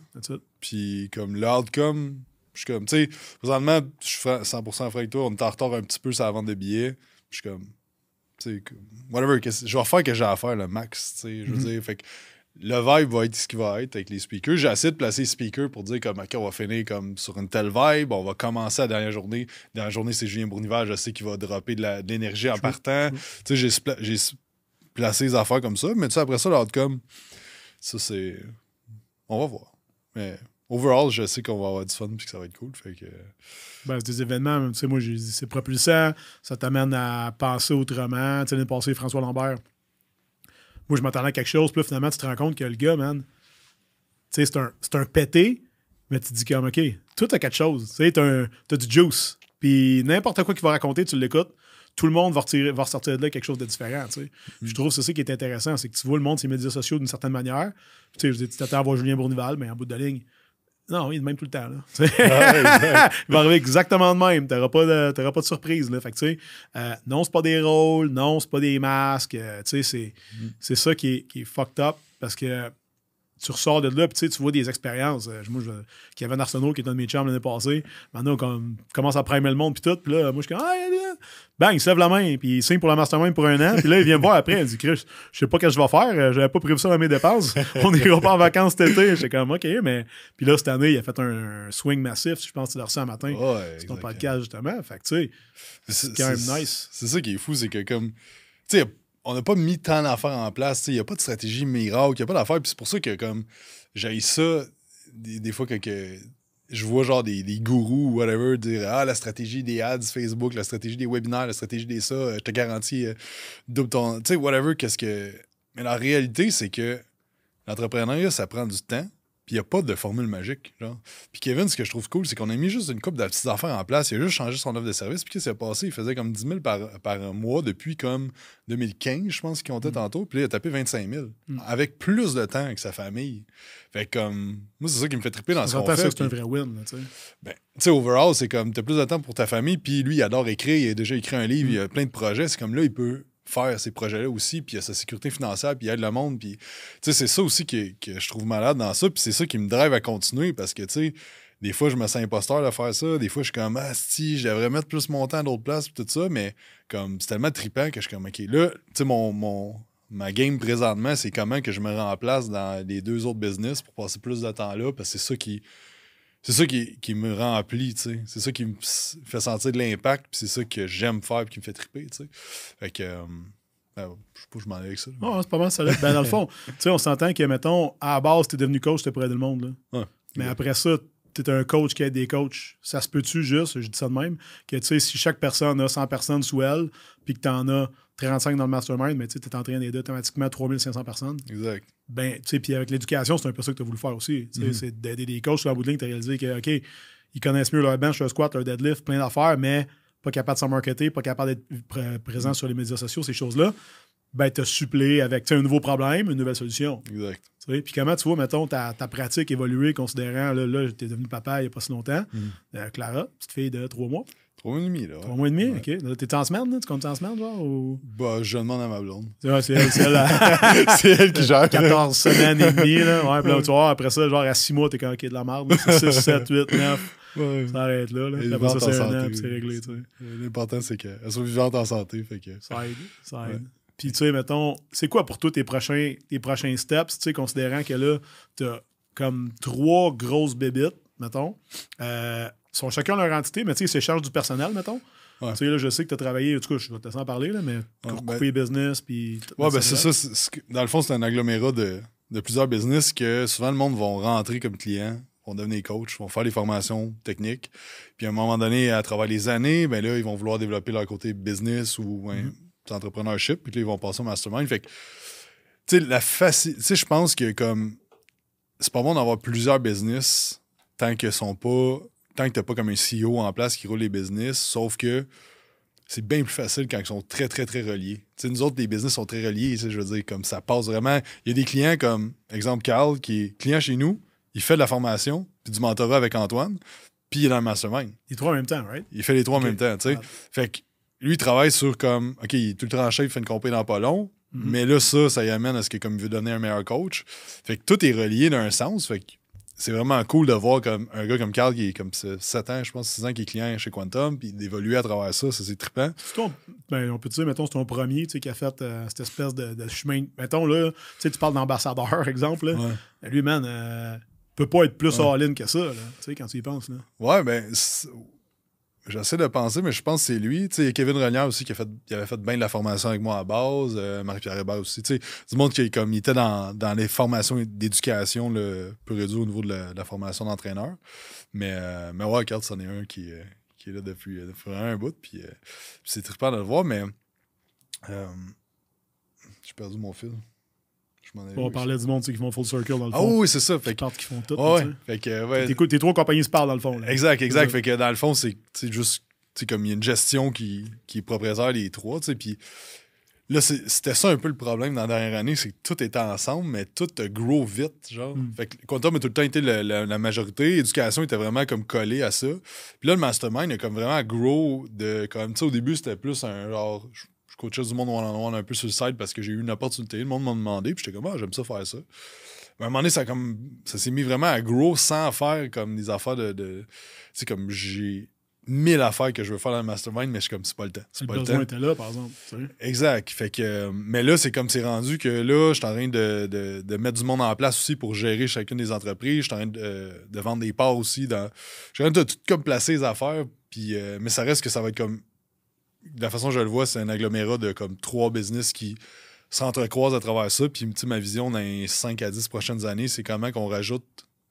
B: Puis, comme l'outcome, je suis comme, tu sais, présentement, je suis 100% frère avec toi, on est en retard un petit peu sur la vente de billets. Je suis comme, tu sais, whatever, je vais faire ce que j'ai à faire, le max, tu sais. Je veux mm-hmm. dire, fait que le vibe va être ce qu'il va être avec les speakers. J'ai essayé de placer les speakers pour dire comme OK, on va finir comme sur une telle vibe, on va commencer la dernière journée. La dernière journée, c'est Julien Bournival, je sais qu'il va dropper de l'énergie en partant. Tu sais, j'ai placé les affaires comme ça, mais tu sais, après ça, l'outcome, ça c'est. On va voir. Mais overall, je sais qu'on va avoir du fun et que ça va être cool. Fait que...
A: Ben, c'est des événements, tu sais, moi, c'est propulsant, ça t'amène à penser autrement. Tu sais, l'année passée, François Lambert moi, je m'attendais à quelque chose. Puis là, finalement, tu te rends compte que le gars, man, tu sais, c'est un, un pété, mais tu te dis comme, OK, tout a quelque chose. Tu sais, t'as, du juice. Puis n'importe quoi qu'il va raconter, tu l'écoutes. Tout le monde va, retirer, va ressortir de là quelque chose de différent. Tu sais. Mm. Je trouve que c'est ça qui est intéressant, c'est que tu vois le monde, ses médias sociaux d'une certaine manière. Tu sais, tu t'attends à voir Julien Bournival, mais en bout de la ligne, non, il est de même tout le temps. Là. <laughs> il va arriver exactement de même. Tu n'auras pas, de, pas de surprise. Là. Fait que, euh, non, c'est pas des rôles, non, c'est pas des masques. Euh, sais, c'est, mm. ça qui est, qui est fucked up parce que tu ressors de là, puis tu vois des expériences. Euh, moi, je, Kevin Arsenault, qui est un de mes chums l'année passée, maintenant, on commence à primer le monde, puis tout. Puis là, moi, je suis comme, ah, bang, il se lève la main, puis il signe pour la mastermind pour un an. Puis là, il vient me voir après, il dit, Chris, je sais pas ce que je vais faire, euh, j'avais pas prévu ça dans mes dépenses. <laughs> on n'ira pas en vacances cet été. J'étais comme, OK, mais. Puis là, cette année, il a fait un, swing massif, je pense que tu l'as reçu un matin. c'est ton podcast, justement. Fait que, tu sais, c'est quand même nice.
B: C'est ça qui est fou, c'est que comme. Tu sais, on n'a pas mis tant d'affaires en place. Il n'y a pas de stratégie miracle, il n'y a pas d'affaires. Puis c'est pour ça que comme j'ai ça des, fois que, je vois genre des, des, gourous ou whatever dire Ah, la stratégie des ads Facebook, la stratégie des webinaires, la stratégie des ça, euh, je te garantis euh, double ton. Tu sais, whatever, qu'est-ce que. Mais la réalité, c'est que l'entrepreneuriat, ça prend du temps. Puis il n'y a pas de formule magique. Genre. Puis Kevin, ce que je trouve cool, c'est qu'on a mis juste une coupe de petites affaires en place. Il a juste changé son offre de service. Puis qu'est-ce qui s'est passé? Il faisait comme 10 000 par, par mois depuis comme 2015, je pense qu'ils ont été mm. tantôt. Puis là, il a tapé 25 000. Mm. Avec plus de temps que sa famille. Fait comme. Moi, c'est ça qui me fait triper dans ce qu'on fait.
A: c'est un vrai win.
B: Tu sais, ben, tu sais, overall, c'est comme, tu as plus de temps pour ta famille. Puis lui, il adore écrire. Il a déjà écrit un livre. Mm. Il a plein de projets. C'est comme là, il peut faire ces projets-là aussi, puis il y a sa sécurité financière, puis il aide le monde. Puis, c'est ça aussi que, je trouve malade dans ça, puis c'est ça qui me drive à continuer parce que, tu sais, des fois, je me sens imposteur de faire ça. Des fois, je suis comme, ah, si, je devrais mettre plus mon temps à d'autres places, tout ça, mais comme, c'est tellement trippant que je suis comme, OK, là, tu sais, mon, mon, ma game présentement, c'est comment que je me remplace dans les deux autres business pour passer plus de temps là, parce que c'est ça qui c'est ça qui, qui, me remplit, tu sais. C'est ça qui me fait sentir de l'impact, puis c'est ça que j'aime faire, puis qui me fait triper, tu sais. Fait que, euh, ben, je sais pas je m'en vais avec ça.
A: Oh, c'est pas mal ça. Ben, dans le fond, tu sais, on s'entend que, mettons, à la base, t'es devenu coach, t'es près de le monde, là. Mais après ça, t'es un coach qui aide des coachs. Ça se peut-tu juste, je dis ça de même, que, tu sais, si chaque personne a 100 personnes sous elle, puis que t'en as 35 dans le mastermind, mais tu es en train d'aider automatiquement 3500 personnes.
B: Exact.
A: Ben, tu sais, puis avec l'éducation, c'est un peu ça que tu as voulu faire aussi. Mhm. C'est d'aider des coachs sur la bout de ligne, tu as réalisé que, OK, ils connaissent mieux leur bench, leur squat, leur deadlift, plein d'affaires, mais pas capable de s'en marketer, pas capable d'être présent sur les médias sociaux, ces choses-là. ben, te suppléer avec tu sais, un nouveau problème, une nouvelle solution.
B: Exact.
A: Tu sais, Puis comment tu vois, mettons, ta, ta pratique évoluer, considérant, là, là tu es devenu papa il n'y a pas si longtemps. Euh, Clara, petite fille de trois mois.
B: Trois mois et demi, là.
A: Trois mois et demi,
B: Ouais.
A: OK. T'es en semaine, là? Tu comptes en semaine, genre? Ou...
B: Bah, je demande à ma blonde.
A: Ouais, c'est elle, c'est elle, <laughs> à
B: c'est elle qui gère.
A: 14 semaines et demie, là. Ouais, puis là, tu vois, après ça, genre à 6 mois, t'es comme OK de la merde. là. C'est 6, 7, 8, 9.
B: Ouais.
A: Ça arrête là. là. Après ça, c'est un an, c'est réglé, tu sais.
B: L'important, c'est qu'elle soit vivante en santé. Fait que...
A: Ça aide. Ça aide.
B: Ouais.
A: Puis, tu sais, mettons, c'est quoi pour toi tes prochains, tes prochains steps, tu sais, considérant que là, t'as comme trois grosses bébites, mettons. Euh, sont chacun leur entité, mais tu sais, ils s'échangent du personnel, mettons.
B: Ouais.
A: Tu sais, là, je sais que tu as travaillé, en tout cas, je vais te laisser en parler, là, mais pour
B: ben-
A: couper business, puis.
B: Ouais, ben c'est ça. dans le fond, c'est un agglomérat de, de plusieurs business que souvent le monde vont rentrer comme clients, vont devenir coach, vont faire des formations techniques. Puis à un moment donné, à travers les années, ben là, ils vont vouloir développer leur côté business ou hein, entrepreneurship. Puis là, ils vont passer au mastermind. Fait que, tu sais, la faci- Tu sais, je pense que comme. C'est pas bon d'avoir plusieurs business tant que sont pas. Tant que t'as pas comme un CEO en place qui roule les business, sauf que c'est bien plus facile quand ils sont très, très, très reliés. Nous autres, les business sont très reliés. Je veux dire, comme ça passe vraiment. Il y a des clients comme, exemple, Carl, qui est client chez nous, il fait de la formation, puis du mentorat avec Antoine, puis il est dans le mastermind.
A: Les trois en même temps, right?
B: Il fait les trois en même temps, tu sais.
A: Ah.
B: Fait que lui, il travaille sur comme, OK, il est tout le temps en chef, il fait une compé dans pas long,
A: Mhm.
B: mais là, ça, ça y amène à ce que, comme il veut donner un meilleur coach. Fait que tout est relié d'un sens. Fait que c'est vraiment cool de voir comme un gars comme Carl qui est comme 7 ans, je pense, 6 ans, qui est client chez Quantum, puis d'évoluer à travers ça, ça c'est trippant.
A: Ton- ben, on peut dire, mettons, c'est ton premier tu sais, qui a fait euh, cette espèce de, de chemin. Mettons, là, tu sais, tu parles d'ambassadeur, <laughs> exemple. Là.
B: Ouais.
A: Ben, Lui, man, euh, peut pas être plus all-in que ça, là, tu sais, quand tu y penses. Là.
B: Ouais, ben, j'essaie de penser, mais je pense que c'est lui. Tu sais, il Kevin Renière aussi qui, a fait, qui avait fait bien de la formation avec moi à base. euh, Marie-Pierre Hébert aussi. Tu sais, du monde qui comme, il était dans, dans les formations d'éducation, le et dur au niveau de la, formation d'entraîneur. Mais, euh, mais ouais, c'en est un qui, euh, qui est là depuis, euh, un bout. Puis, c'est trippant de le voir, mais. J'ai perdu mon fil.
A: On parlait du monde qui font full circle dans le
B: Ah
A: fond.
B: oui, c'est ça. Fait que,
A: qui font tout.
B: ouais, fait que, ouais,
A: Tes, tes trois compagnies se parlent dans le fond. Là.
B: Exact, exact.
A: Ça.
B: Fait que dans le fond, c'est juste comme il y a une gestion qui, qui est propriétaire des trois. tu sais, Puis là, c'était ça un peu le problème dans la dernière année, c'est que tout était ensemble, mais tout a grow vite. Genre.
A: Mm.
B: Fait que Quantum a tout le temps été la, la- la majorité. Éducation était vraiment comme collé à ça. Puis là, le mastermind a comme vraiment grow de. Comme, tu sais, au début, c'était plus un genre. Je, je coachais du monde one-on-one un peu sur le site parce que j'ai eu une opportunité. Le monde m'a demandé, puis j'étais comme, ah, j'aime ça faire ça. Mais à un moment donné, ça, comme, ça s'est mis vraiment à grow sans faire comme des affaires de. de tu sais, comme j'ai mille affaires que je veux faire dans le mastermind, mais je suis comme, c'est pas le temps. C'est
A: Le
B: pas le
A: besoin
B: temps.
A: était là, par exemple.
B: Exact. Fait que, mais là, c'est comme c'est rendu que là, je suis en train de, de- de mettre du monde en place aussi pour gérer chacune des entreprises. Je suis en train de, euh, de vendre des parts aussi. Dans... Je suis en train de tout comme placer les affaires. Puis, euh, mais ça reste que ça va être comme. De la façon dont je le vois, c'est un agglomérat de comme trois business qui s'entrecroisent à travers ça. Puis, ma vision dans les 5 à 10 prochaines années, c'est comment qu'on rajoute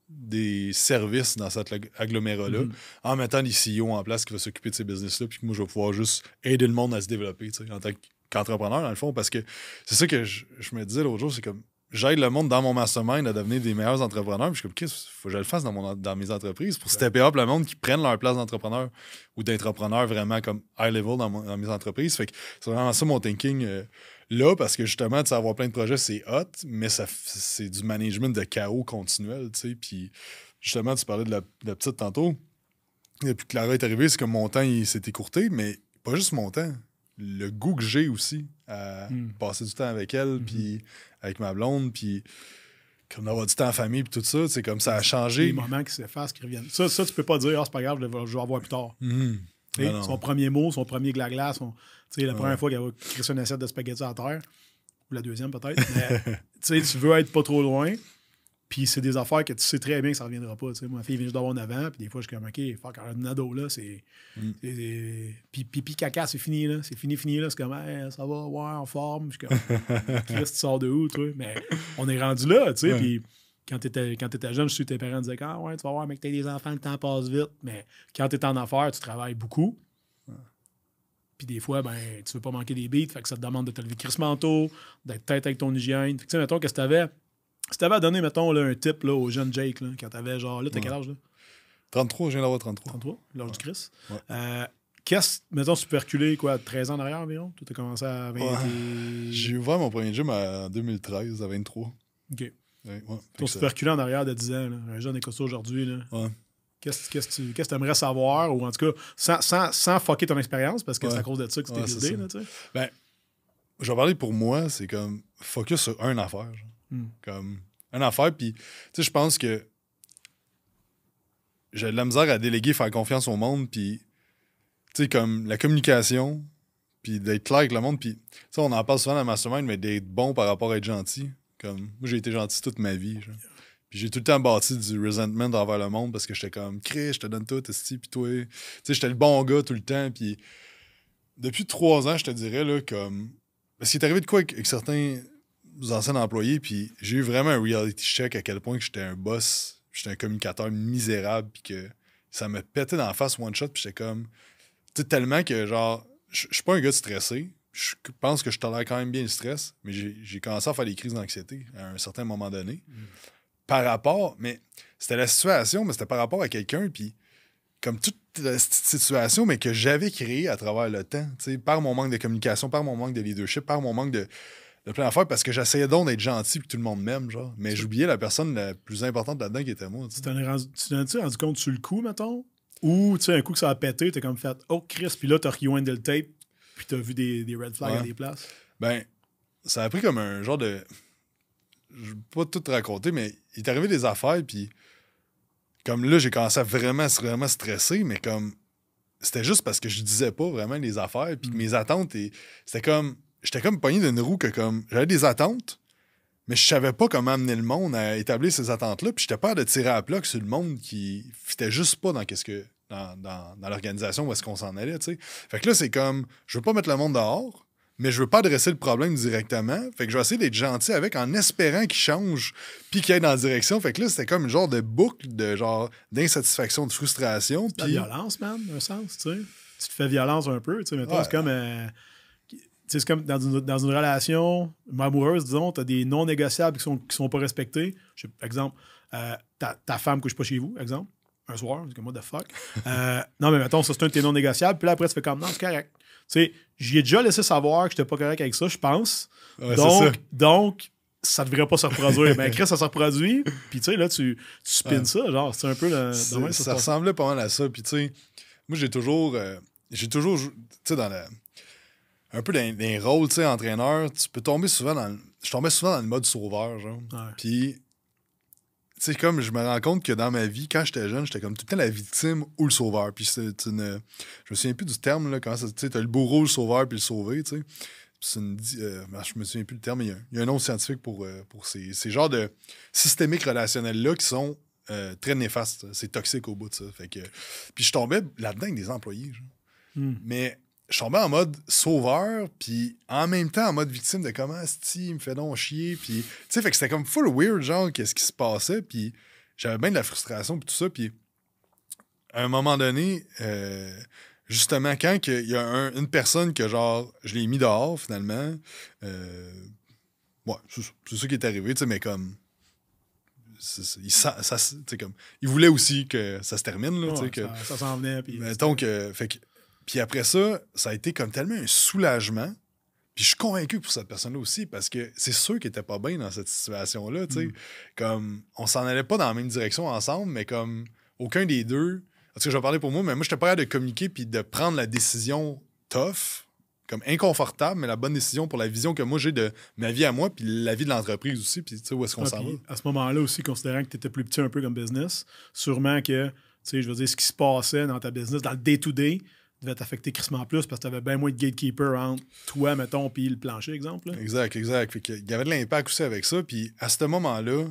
B: des services dans cet ag- agglomérat-là
A: Mhm.
B: en mettant des CEO en place qui va s'occuper de ces business-là, puis que moi, je vais pouvoir juste aider le monde à se développer, tu sais, en tant qu'entrepreneur, dans le fond, parce que c'est ça que je, je me disais l'autre jour, c'est comme, j'aide le monde dans mon mastermind à devenir des meilleurs entrepreneurs, puis je suis comme, qu'est-ce faut que je le fasse dans, mon, dans mes entreprises pour stepper up le monde qui prennent leur place d'entrepreneur ou d'entrepreneur vraiment comme high level dans, dans mes entreprises. Fait que c'est vraiment ça mon thinking euh, là, parce que justement, avoir plein de projets, c'est hot, mais ça, c'est du management de chaos continuel, tu sais, puis justement, tu parlais de la, de la petite tantôt. Depuis que Clara est arrivée, c'est que mon temps il s'est écourté, mais pas juste mon temps. Le goût que j'ai aussi à
A: Mm.
B: passer du temps avec elle, puis avec ma blonde, puis comme d'avoir du temps en famille, puis tout ça, c'est comme ça a changé.
A: moments qui s'effacent, qui reviennent. Ça, ça, tu peux pas dire, ah, c'est pas grave, je vais, je vais avoir plus tard.
B: Non.
A: son premier mot, son premier glagla, son, tu sais, la
B: Ouais.
A: première fois qu'elle va crisser une assiette de spaghettis à terre, ou la deuxième peut-être, mais <laughs> tu sais, tu veux être pas trop loin, puis c'est des affaires que tu sais très bien que ça reviendra pas. tu sais. Ma fille vient juste d'avoir 9 ans, puis des fois, je suis comme, OK, fuck, un ado, là, c'est.
B: Mm.
A: Puis pipi caca, c'est fini, là. C'est fini, fini, là. C'est comme, Hey, ça va, ouais, en forme. Je suis comme, <laughs> Chris, tu sors de où, toi? Mais on est rendu là, tu sais, puis. Quand tu étais, jeune, je suis tes parents disaient Ah ouais, tu vas voir, mec, t'as des enfants, le temps passe vite. Mais quand tu es en affaires, tu travailles beaucoup. Puis des fois, ben, tu veux pas manquer des beats, fait que ça te demande de te lever crissement tôt, d'être tête avec ton hygiène. Fait que, tu sais, mettons, que si t'avais? Si t'avais à donner, mettons, là, un tip là, au jeune Jake, là, quand t'avais genre. Là, t'as quel
B: Ouais.
A: âge, là?
B: 33, je viens d'avoir 33.
A: 33, l'âge du Chris.
B: Ouais.
A: Euh, qu'est-ce, mettons, tu peux reculer, quoi, 13 ans en arrière environ? Tu as commencé à 20
B: Ouais.
A: et-
B: J'ai ouvert mon premier gym en 2013, à 23.
A: OK.
B: Ouais, ouais.
A: Reculer en arrière de 10 ans, là. Un jeune écossais aujourd'hui, là.
B: Ouais.
A: Qu'est-ce que tu aimerais savoir, ou en tout cas, sans, sans, sans fucker ton expérience, parce que
B: Ouais.
A: c'est à cause de ça que tu t'es
B: Ouais, ça.
A: là, tu sais?
B: Ben, je vais parler pour moi, c'est comme focus sur une affaire. genre.
A: Hmm.
B: Comme une affaire, puis tu sais, je pense que j'ai de la misère à déléguer, faire confiance au monde, puis tu sais, comme la communication, puis d'être clair avec le monde, puis sais, on en parle souvent dans ma semaine, mais d'être bon par rapport à être gentil. Comme, moi, j'ai été gentil toute ma vie. Puis j'ai tout le temps bâti du resentment envers le monde parce que j'étais comme, Chris, je te donne tout, esti, puis toi. Tu sais, j'étais le bon gars tout le temps, puis depuis trois ans, je te dirais, là, comme. Parce qu'il est arrivé de quoi avec, avec certains anciens employés, puis j'ai eu vraiment un reality check à quel point que j'étais un boss, j'étais un communicateur misérable, puis que ça me pétait dans la face one shot, puis j'étais comme. Tu sais, tellement que, genre, je suis pas un gars stressé. Je pense que je tolère quand même bien le stress, mais j'ai commencé à faire des crises d'anxiété à un certain moment donné. Par rapport, mais c'était la situation, mais c'était par rapport à quelqu'un, puis comme toute la situation, mais que j'avais créée à travers le temps, tu sais, par mon manque de communication, par mon manque de leadership, par mon manque de, de plein d'affaires, parce que j'essayais donc d'être gentil puis tout le monde m'aime, genre. Mais j'oubliais la personne la plus importante là-dedans qui était moi. tu
A: t'en es rendu, tu t'en es rendu compte sur le coup, mettons? Ou, tu sais, un coup que ça a pété, t'es comme fait, oh, Chris, puis là, t'as rewindé le tape, puis t'as vu des, des red flags à des places?
B: Ben, ça a pris comme un genre de. Je vais pas tout te raconter, mais il est arrivé des affaires, puis comme là, j'ai commencé à vraiment, vraiment stresser, mais comme. C'était juste parce que je disais pas vraiment les affaires, puis que mes attentes, et- c'était comme. J'étais comme pogné d'une roue que comme. J'avais des attentes, mais je savais pas comment amener le monde à établir ces attentes-là, puis j'étais peur de tirer à plat sur le monde qui fitait juste pas dans qu'est-ce que. Dans, dans- dans l'organisation où est-ce qu'on s'en allait. Fait que là, c'est comme, je veux pas mettre le monde dehors, mais je veux pas adresser le problème directement. Fait que je vais essayer d'être gentil avec en espérant qu'il change puis qu'il aille dans la direction. Fait que là, c'était comme une genre de boucle de genre d'insatisfaction, de frustration.
A: La violence, man, un sens, tu sais. Tu te fais violence un peu, tu sais, mettons,
B: Ouais.
A: c'est comme... euh, c'est comme dans une, dans une relation amoureuse, disons, t'as des non négociables qui sont, qui sont pas respectés. Je exemple, euh, ta, ta femme couche pas chez vous, exemple, un soir, c'est comme, what the fuck? Euh, non, mais mettons, ça, c'est un de tes non négociables, puis là, après, tu fais comme, non, c'est correct. Tu sais, j'y ai déjà laissé savoir que j'étais pas correct avec ça, je pense.
B: Ouais,
A: donc,
B: ça.
A: donc, ça devrait pas se reproduire. Mais <laughs> Chris, ça se reproduit, puis tu sais, là, tu, tu spins
B: Ouais.
A: ça, genre, c'est un peu le...
B: Ça ressemblait pas mal à ça. Puis tu sais, moi, j'ai toujours. euh, j'ai toujours. jou- Tu sais, dans la. Un peu dans, dans les rôles, tu sais, entraîneur, tu peux tomber souvent dans. le- Je tombais souvent dans le mode sauveur, genre.
A: Ouais.
B: Puis, tu sais, comme je me rends compte que dans ma vie, quand j'étais jeune, j'étais comme tout le temps la victime ou le sauveur. Puis, c'est une. Je me souviens plus du terme, là, quand ça. Tu sais, t'as le bourreau, le sauveur, puis le sauvé, tu sais. Puis C'est une. euh, ben, je me souviens plus le terme, mais il y a, il y a un nom scientifique pour, euh, pour ces, ces genres de systémiques relationnels-là qui sont euh, très néfastes. C'est toxique au bout de ça. Fait que, puis, je tombais là-dedans avec des employés, genre.
A: Hmm.
B: Mais je tombais en mode sauveur, puis en même temps en mode victime de comment Asti, il me fait donc chier. Puis, tu sais, fait que c'était comme full weird, genre, qu'est-ce qui se passait. Puis j'avais bien de la frustration, puis tout ça. Puis à un moment donné, euh, justement, quand il y a un- une personne que, genre, je l'ai mis dehors, finalement, euh, ouais, c'est ça, ça qui est arrivé, tu sais, mais comme. il, ça, sais, comme, il voulait aussi que ça se termine, là,
A: Ouais,
B: que,
A: ça, ça s'en venait. Puis
B: Mettons que. Fait que- puis après ça, ça a été comme tellement un soulagement. Puis je suis convaincu pour cette personne-là aussi, parce que c'est sûr qu'il était pas bien dans cette situation-là. tu sais.
A: Mm.
B: Comme on s'en allait pas dans la même direction ensemble, mais comme aucun des deux. Parce que je vais parler pour moi, mais moi, j'étais pas capable de communiquer puis de prendre la décision tough, comme inconfortable, mais la bonne décision pour la vision que moi j'ai de ma vie à moi, puis la vie de l'entreprise aussi, puis tu sais où est-ce qu'on
A: Ouais,
B: s'en va.
A: à ce moment-là aussi, considérant que tu étais plus petit un peu comme business, sûrement que, tu sais, je veux dire, ce qui se passait dans ta business, dans le day-to-day, devait t'affecter crissement plus parce que tu avais bien moins de gatekeeper entre toi, mettons, puis le plancher, exemple. là.
B: Exact, exact. Fait que, il y avait de l'impact aussi avec ça. Puis à ce moment-là,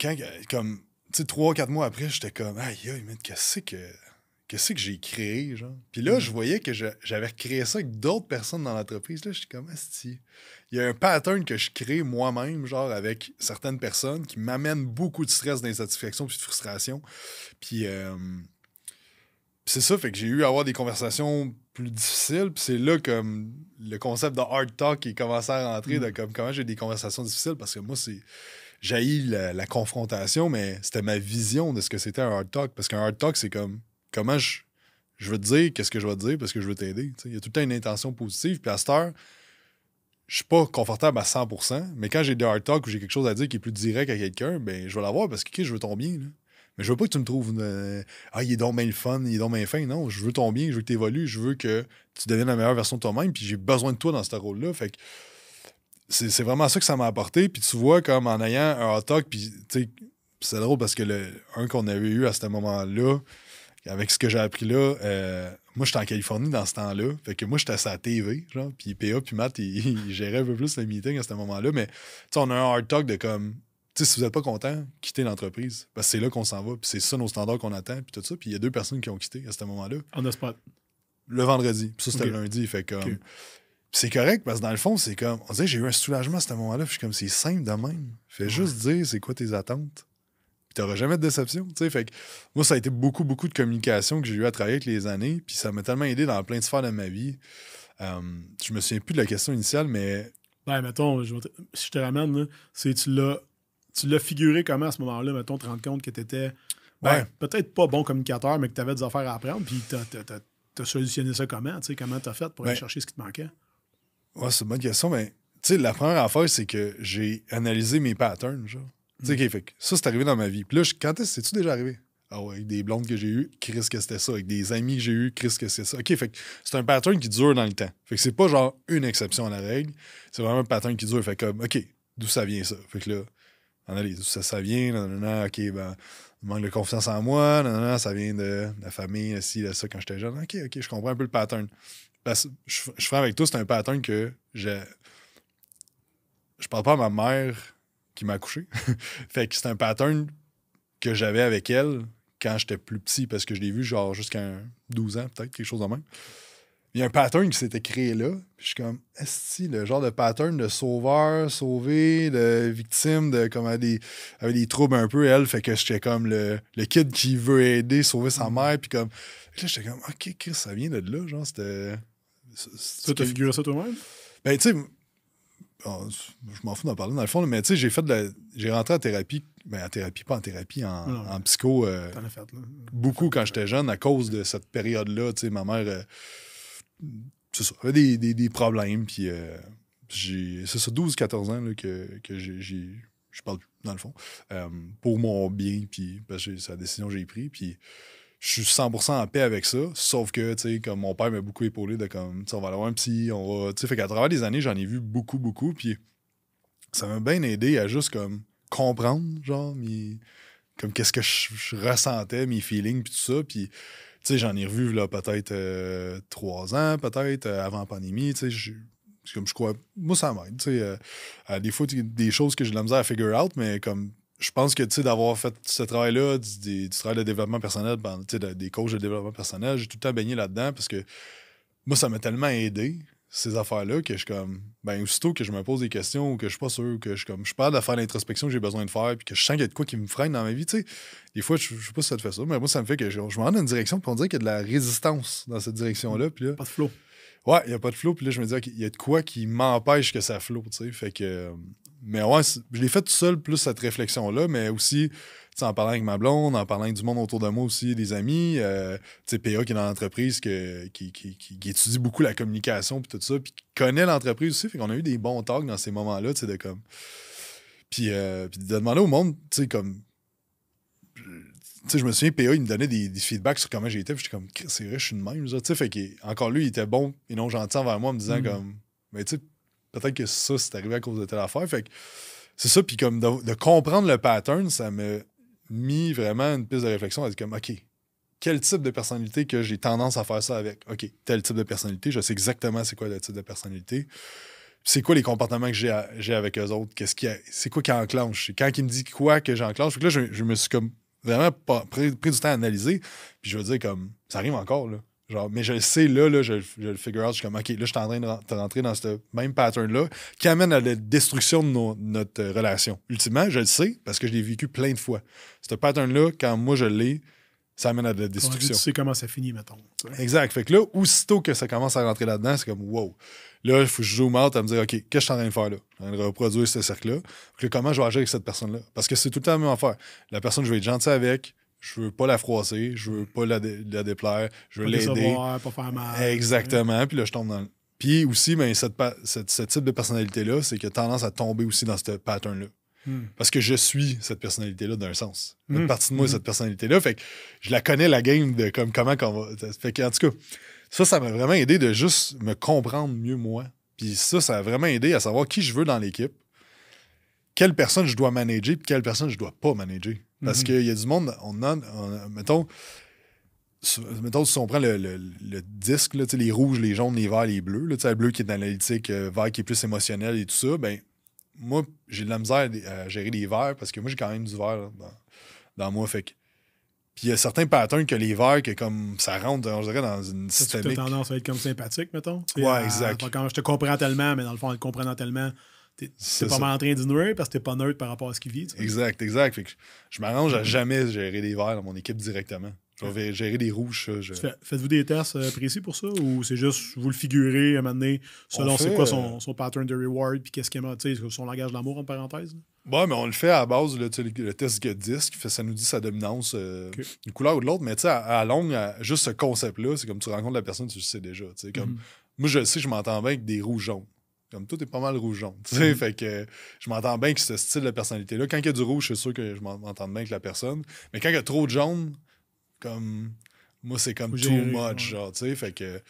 B: quand, comme, tu sais, trois, quatre mois après, j'étais comme, aïe, aïe, mais qu'est-ce que. Qu'est-ce que j'ai créé, genre? Puis là, je voyais que je- j'avais créé ça avec d'autres personnes dans l'entreprise. Là, j'étais comme, asti. Il y a un pattern que je crée moi-même, genre, avec certaines personnes qui m'amènent beaucoup de stress, d'insatisfaction puis de frustration. Puis, euh, puis c'est ça, fait que j'ai eu à avoir des conversations plus difficiles. Puis c'est là comme le concept de hard talk qui commençait à rentrer, de comme comment j'ai des conversations difficiles, parce que moi, c'est. J'ai la, la confrontation, mais c'était ma vision de ce que c'était un hard talk. Parce qu'un hard talk, c'est comme comment je, je veux te dire qu'est-ce que je vais te dire parce que je veux t'aider. Il y a tout le temps une intention positive. Puis à cette heure, je suis pas confortable à 100%, mais quand j'ai des hard talk ou j'ai quelque chose à dire qui est plus direct à quelqu'un, ben je vais l'avoir parce que je veux ton bien. Mais je veux pas que tu me trouves euh, Ah, il est donc bien le fun, il est donc bien fin. Non, je veux ton bien, je veux que tu évolues, je veux que tu deviennes la meilleure version de toi-même, puis j'ai besoin de toi dans ce rôle-là. Fait que c'est vraiment ça que ça m'a apporté. Puis tu vois, comme en ayant un hard talk, puis tu sais, c'est drôle parce que le un qu'on avait eu à ce moment-là, avec ce que j'ai appris là, euh, moi, j'étais en Californie dans ce temps-là. Fait que moi, j'étais à sa TV, genre. Puis PA, puis Matt, ils, <laughs> géraient un peu plus le meeting à ce moment-là. Mais, tu sais, on a un hard talk de comme, tu sais, si vous n'êtes pas content, quittez l'entreprise. Parce que c'est là qu'on s'en va. Puis c'est ça nos standards qu'on attend, puis tout ça. Puis il y a deux personnes qui ont quitté à ce moment-là.
A: On a spot.
B: Le vendredi. Puis ça, c'était le lundi. Fait comme. c'est correct parce que dans le fond, c'est comme. On dirait j'ai eu un soulagement à ce moment-là. Puis je suis comme, c'est simple de même. Fais juste dire c'est quoi tes attentes tu n'auras jamais de déception. Fait que, moi, ça a été beaucoup, beaucoup de communication que j'ai eu à travailler avec les années. Puis ça m'a tellement aidé dans plein de sphères de ma vie. Euh, je me souviens plus de la question initiale, mais.
A: Ben, mettons, je si je te ramène, c'est tu l'as tu l'as figuré comment à ce moment-là, mettons, te rendre compte que tu étais ben, peut-être pas bon communicateur, mais que tu avais des affaires à apprendre, puis tu as, solutionné ça comment? Comment tu as fait pour aller ben chercher ce qui te manquait?
B: Ouais, c'est une bonne question, mais la première affaire, c'est que j'ai analysé mes patterns. Genre. Tu sais, fait ça, c'est arrivé dans ma vie. Puis là, quand est-ce c'est-tu déjà arrivé? Ah ouais, avec des blondes que j'ai eues, Chris, que c'était ça. Avec des amis que j'ai eues, Chris, que c'était ça. OK, fait que c'est un pattern qui dure dans le temps. Fait que c'est pas genre une exception à la règle. C'est vraiment un pattern qui dure. Fait comme, OK, d'où ça vient ça? Fait que là, analyse, d'où ça, ça vient? Non, OK, ben, manque de confiance en moi. Non, ça vient de, la famille, ci, de ça, quand j'étais jeune. OK, OK, je comprends un peu le pattern. Parce je, je ferai avec toi, c'est un pattern que j'ai. Je parle pas à ma mère qui m'a accouché. <laughs> fait que c'est un pattern que j'avais avec elle quand j'étais plus petit, parce que je l'ai vu genre jusqu'à 12 ans, peut-être, quelque chose de même. Il y a un pattern qui s'était créé là. Puis je suis comme, est-ce le genre de pattern de sauveur, sauvé, de victime, de comme avec des, avec des troubles un peu, elle, fait que j'étais comme le, le kid qui veut aider, sauver sa mm. mère. Puis comme, là, j'étais comme, ok, Chris, ça vient de là, genre, c'était.
A: Tu t'as figuré ça toi-même?
B: Ben, tu sais, ah, je m'en fous d'en parler dans le fond, mais tu sais, j'ai fait de la, j'ai rentré en thérapie, ben en thérapie, pas en thérapie, en, psycho. Euh, beaucoup quand j'étais jeune à cause de cette période-là. Tu sais, ma mère, euh, ça, avait des, des, des problèmes, puis euh, j'ai, c'est ça, 12-14 ans là, que, que j'ai, je parle dans le fond, pour mon bien, puis parce que c'est la décision que j'ai prise, puis je suis 100% en paix avec ça. Sauf que, tu sais, comme mon père m'a beaucoup épaulé de comme, on va aller voir un psy, on va. Tu sais, fait qu'à travers les années, j'en ai vu beaucoup, beaucoup. Puis ça m'a bien aidé à juste comme comprendre, genre, comme qu'est-ce que je, ressentais, mes feelings, puis tout ça. Puis, sais, j'en ai revu, là, peut-être euh, trois ans, peut-être, euh, avant la pandémie. Tu sais, comme je crois. Moi, ça m'aide. Tu sais, euh, des fois, des choses que j'ai de la misère à figure out, mais comme je pense que d'avoir fait ce travail-là, du, travail de développement personnel, ben, des coachs de développement personnel, j'ai tout le temps baigné là-dedans parce que moi, ça m'a tellement aidé, ces affaires-là, que je comme. Ben, aussitôt que je me pose des questions ou que je suis pas sûr, que je comme. Je parle de faire l'introspection que j'ai besoin de faire, puis que je sens qu'il y a de quoi qui me freine dans ma vie, tu sais. Des fois, je, sais pas si ça te fait ça, mais moi, ça me fait que je, je me rends dans une direction, puis on dirait qu'il y a de la résistance dans cette direction-là. Puis là,
A: pas de flow.
B: Ouais, il n'y a pas de flow, puis là, je me dis, qu'il y a de quoi qui m'empêche que ça flow, tu sais. Fait que mais ouais, je l'ai fait tout seul, plus cette réflexion-là, mais aussi en parlant avec ma blonde, en parlant avec du monde autour de moi aussi, des amis. Euh, tu sais, PA qui est dans l'entreprise, qui, qui, étudie beaucoup la communication puis tout ça, puis qui connaît l'entreprise aussi. Fait qu'on a eu des bons talks dans ces moments-là, tu sais, de comme. Puis, euh, puis de demander au monde, tu sais, comme. Tu sais, je me souviens, PA, il me donnait des, feedbacks sur comment j'étais, puis j'étais comme, c'est vrai, je suis de même, tu sais, fait qu'encore lui, il était bon et non gentil envers moi en me disant, mm. comme, mais tu sais, peut-être que ça, c'est arrivé à cause de telle affaire. Fait que c'est ça, puis comme de, comprendre le pattern, ça m'a mis vraiment une piste de réflexion à dire comme, OK, quel type de personnalité que j'ai tendance à faire ça avec? OK, tel type de personnalité, je sais exactement c'est quoi le type de personnalité. C'est quoi les comportements que j'ai avec eux autres? Qu'est-ce qui c'est quoi qui enclenche? Quand il me dit quoi que j'enclenche? Là, je, je, me suis comme vraiment pris, pris, du temps à analyser. Puis je veux dire, comme, ça arrive encore, là mais je le sais, là, là je, le figure out. Je suis comme, OK, là, je suis en train de rentrer dans ce même pattern-là qui amène à la destruction de notre relation. Ultimement, je le sais parce que je l'ai vécu plein de fois. Ce pattern-là, quand moi je l'ai, ça amène à la destruction.
A: tu sais comment ça finit, mettons.
B: Exact. Fait que là, aussitôt que ça commence à rentrer là-dedans, c'est comme, wow. Là, il faut que je joue out à me dire, OK, qu'est-ce que je suis en train de faire là? Je suis en train de reproduire ce cercle-là. comment je vais agir avec cette personne-là? Parce que c'est tout le temps la même affaire. La personne, je vais être gentil avec, Je veux pas la froisser, je veux pas la, dé- la déplaire, je veux l'aider.
A: pas faire mal.
B: Exactement. Puis là, je tombe dans le. Puis aussi, ben, cette cette- ce type de personnalité-là, c'est qu'il a tendance à tomber aussi dans ce pattern-là.
A: Hmm.
B: Parce que je suis cette personnalité-là d'un sens. Une
A: Mhm.
B: partie de moi est
A: Mhm.
B: cette personnalité-là. Fait que je la connais, la game, de comme, comment qu'on va. Fait que, en tout cas, ça, ça m'a vraiment aidé de juste me comprendre mieux moi. Puis ça, ça a vraiment aidé à savoir qui je veux dans l'équipe, quelle personne je dois manager, puis quelle personne je dois pas manager. Parce
A: Mhm.
B: qu'il y a du monde, on a- mettons, si- mettons, si on prend le, le- le disque, là, les rouges, les jaunes, les verts, les bleus, là, le bleu qui est analytique, euh, vert qui est plus émotionnel et tout ça, ben moi, j'ai de la misère à gérer les verts parce que moi, j'ai quand même du vert là, dans, dans moi. Fait que- Puis il y a certains patterns que les verts, que comme ça rentre, on dirait, dans une
A: Ça, tu as
B: systémique.
A: tendance à être comme sympathique, mettons.
B: Ouais,
A: à-
B: exact.
A: à- Quand je te comprends tellement, mais dans le fond, en le comprenant tellement, t'es pas
B: ça.
A: mal en train d'ignorer parce que t'es pas neutre par rapport à ce qu'il vit.
B: Exact, exact. Fait que je m'arrange à jamais gérer les verts dans mon équipe directement. Je vais gérer les rouges, je-
A: Faites-vous des tests euh, précis pour ça ou c'est juste vous le figurez à un moment donné selon
B: On
A: c'est quoi
B: euh,
A: son, son pattern de reward puis qu'est-ce qu'il aime, son langage d'amour en parenthèse? là?
B: Ouais, mais on le fait à la base, le, le test disc, fait, ça nous dit sa dominance, euh,
A: Ok.
B: une couleur ou de l'autre, mais tu sais, à, à longue, à- juste ce concept-là, c'est comme tu rencontres la personne, tu le sais déjà. Comme,
A: Mhm.
B: Moi, je sais, je m'entends bien avec des rouges-jaunes. Comme tout est pas mal rouge-jaune. tu sais,
A: Mhm.
B: Fait que je m'entends bien avec ce style de personnalité-là. Quand il y a du rouge, suis sûr que je m'en- m'entends bien avec la personne. Mais quand il y a trop de jaune, comme. Moi, c'est comme too much,
A: ouais.
B: genre, tu sais. Fait que.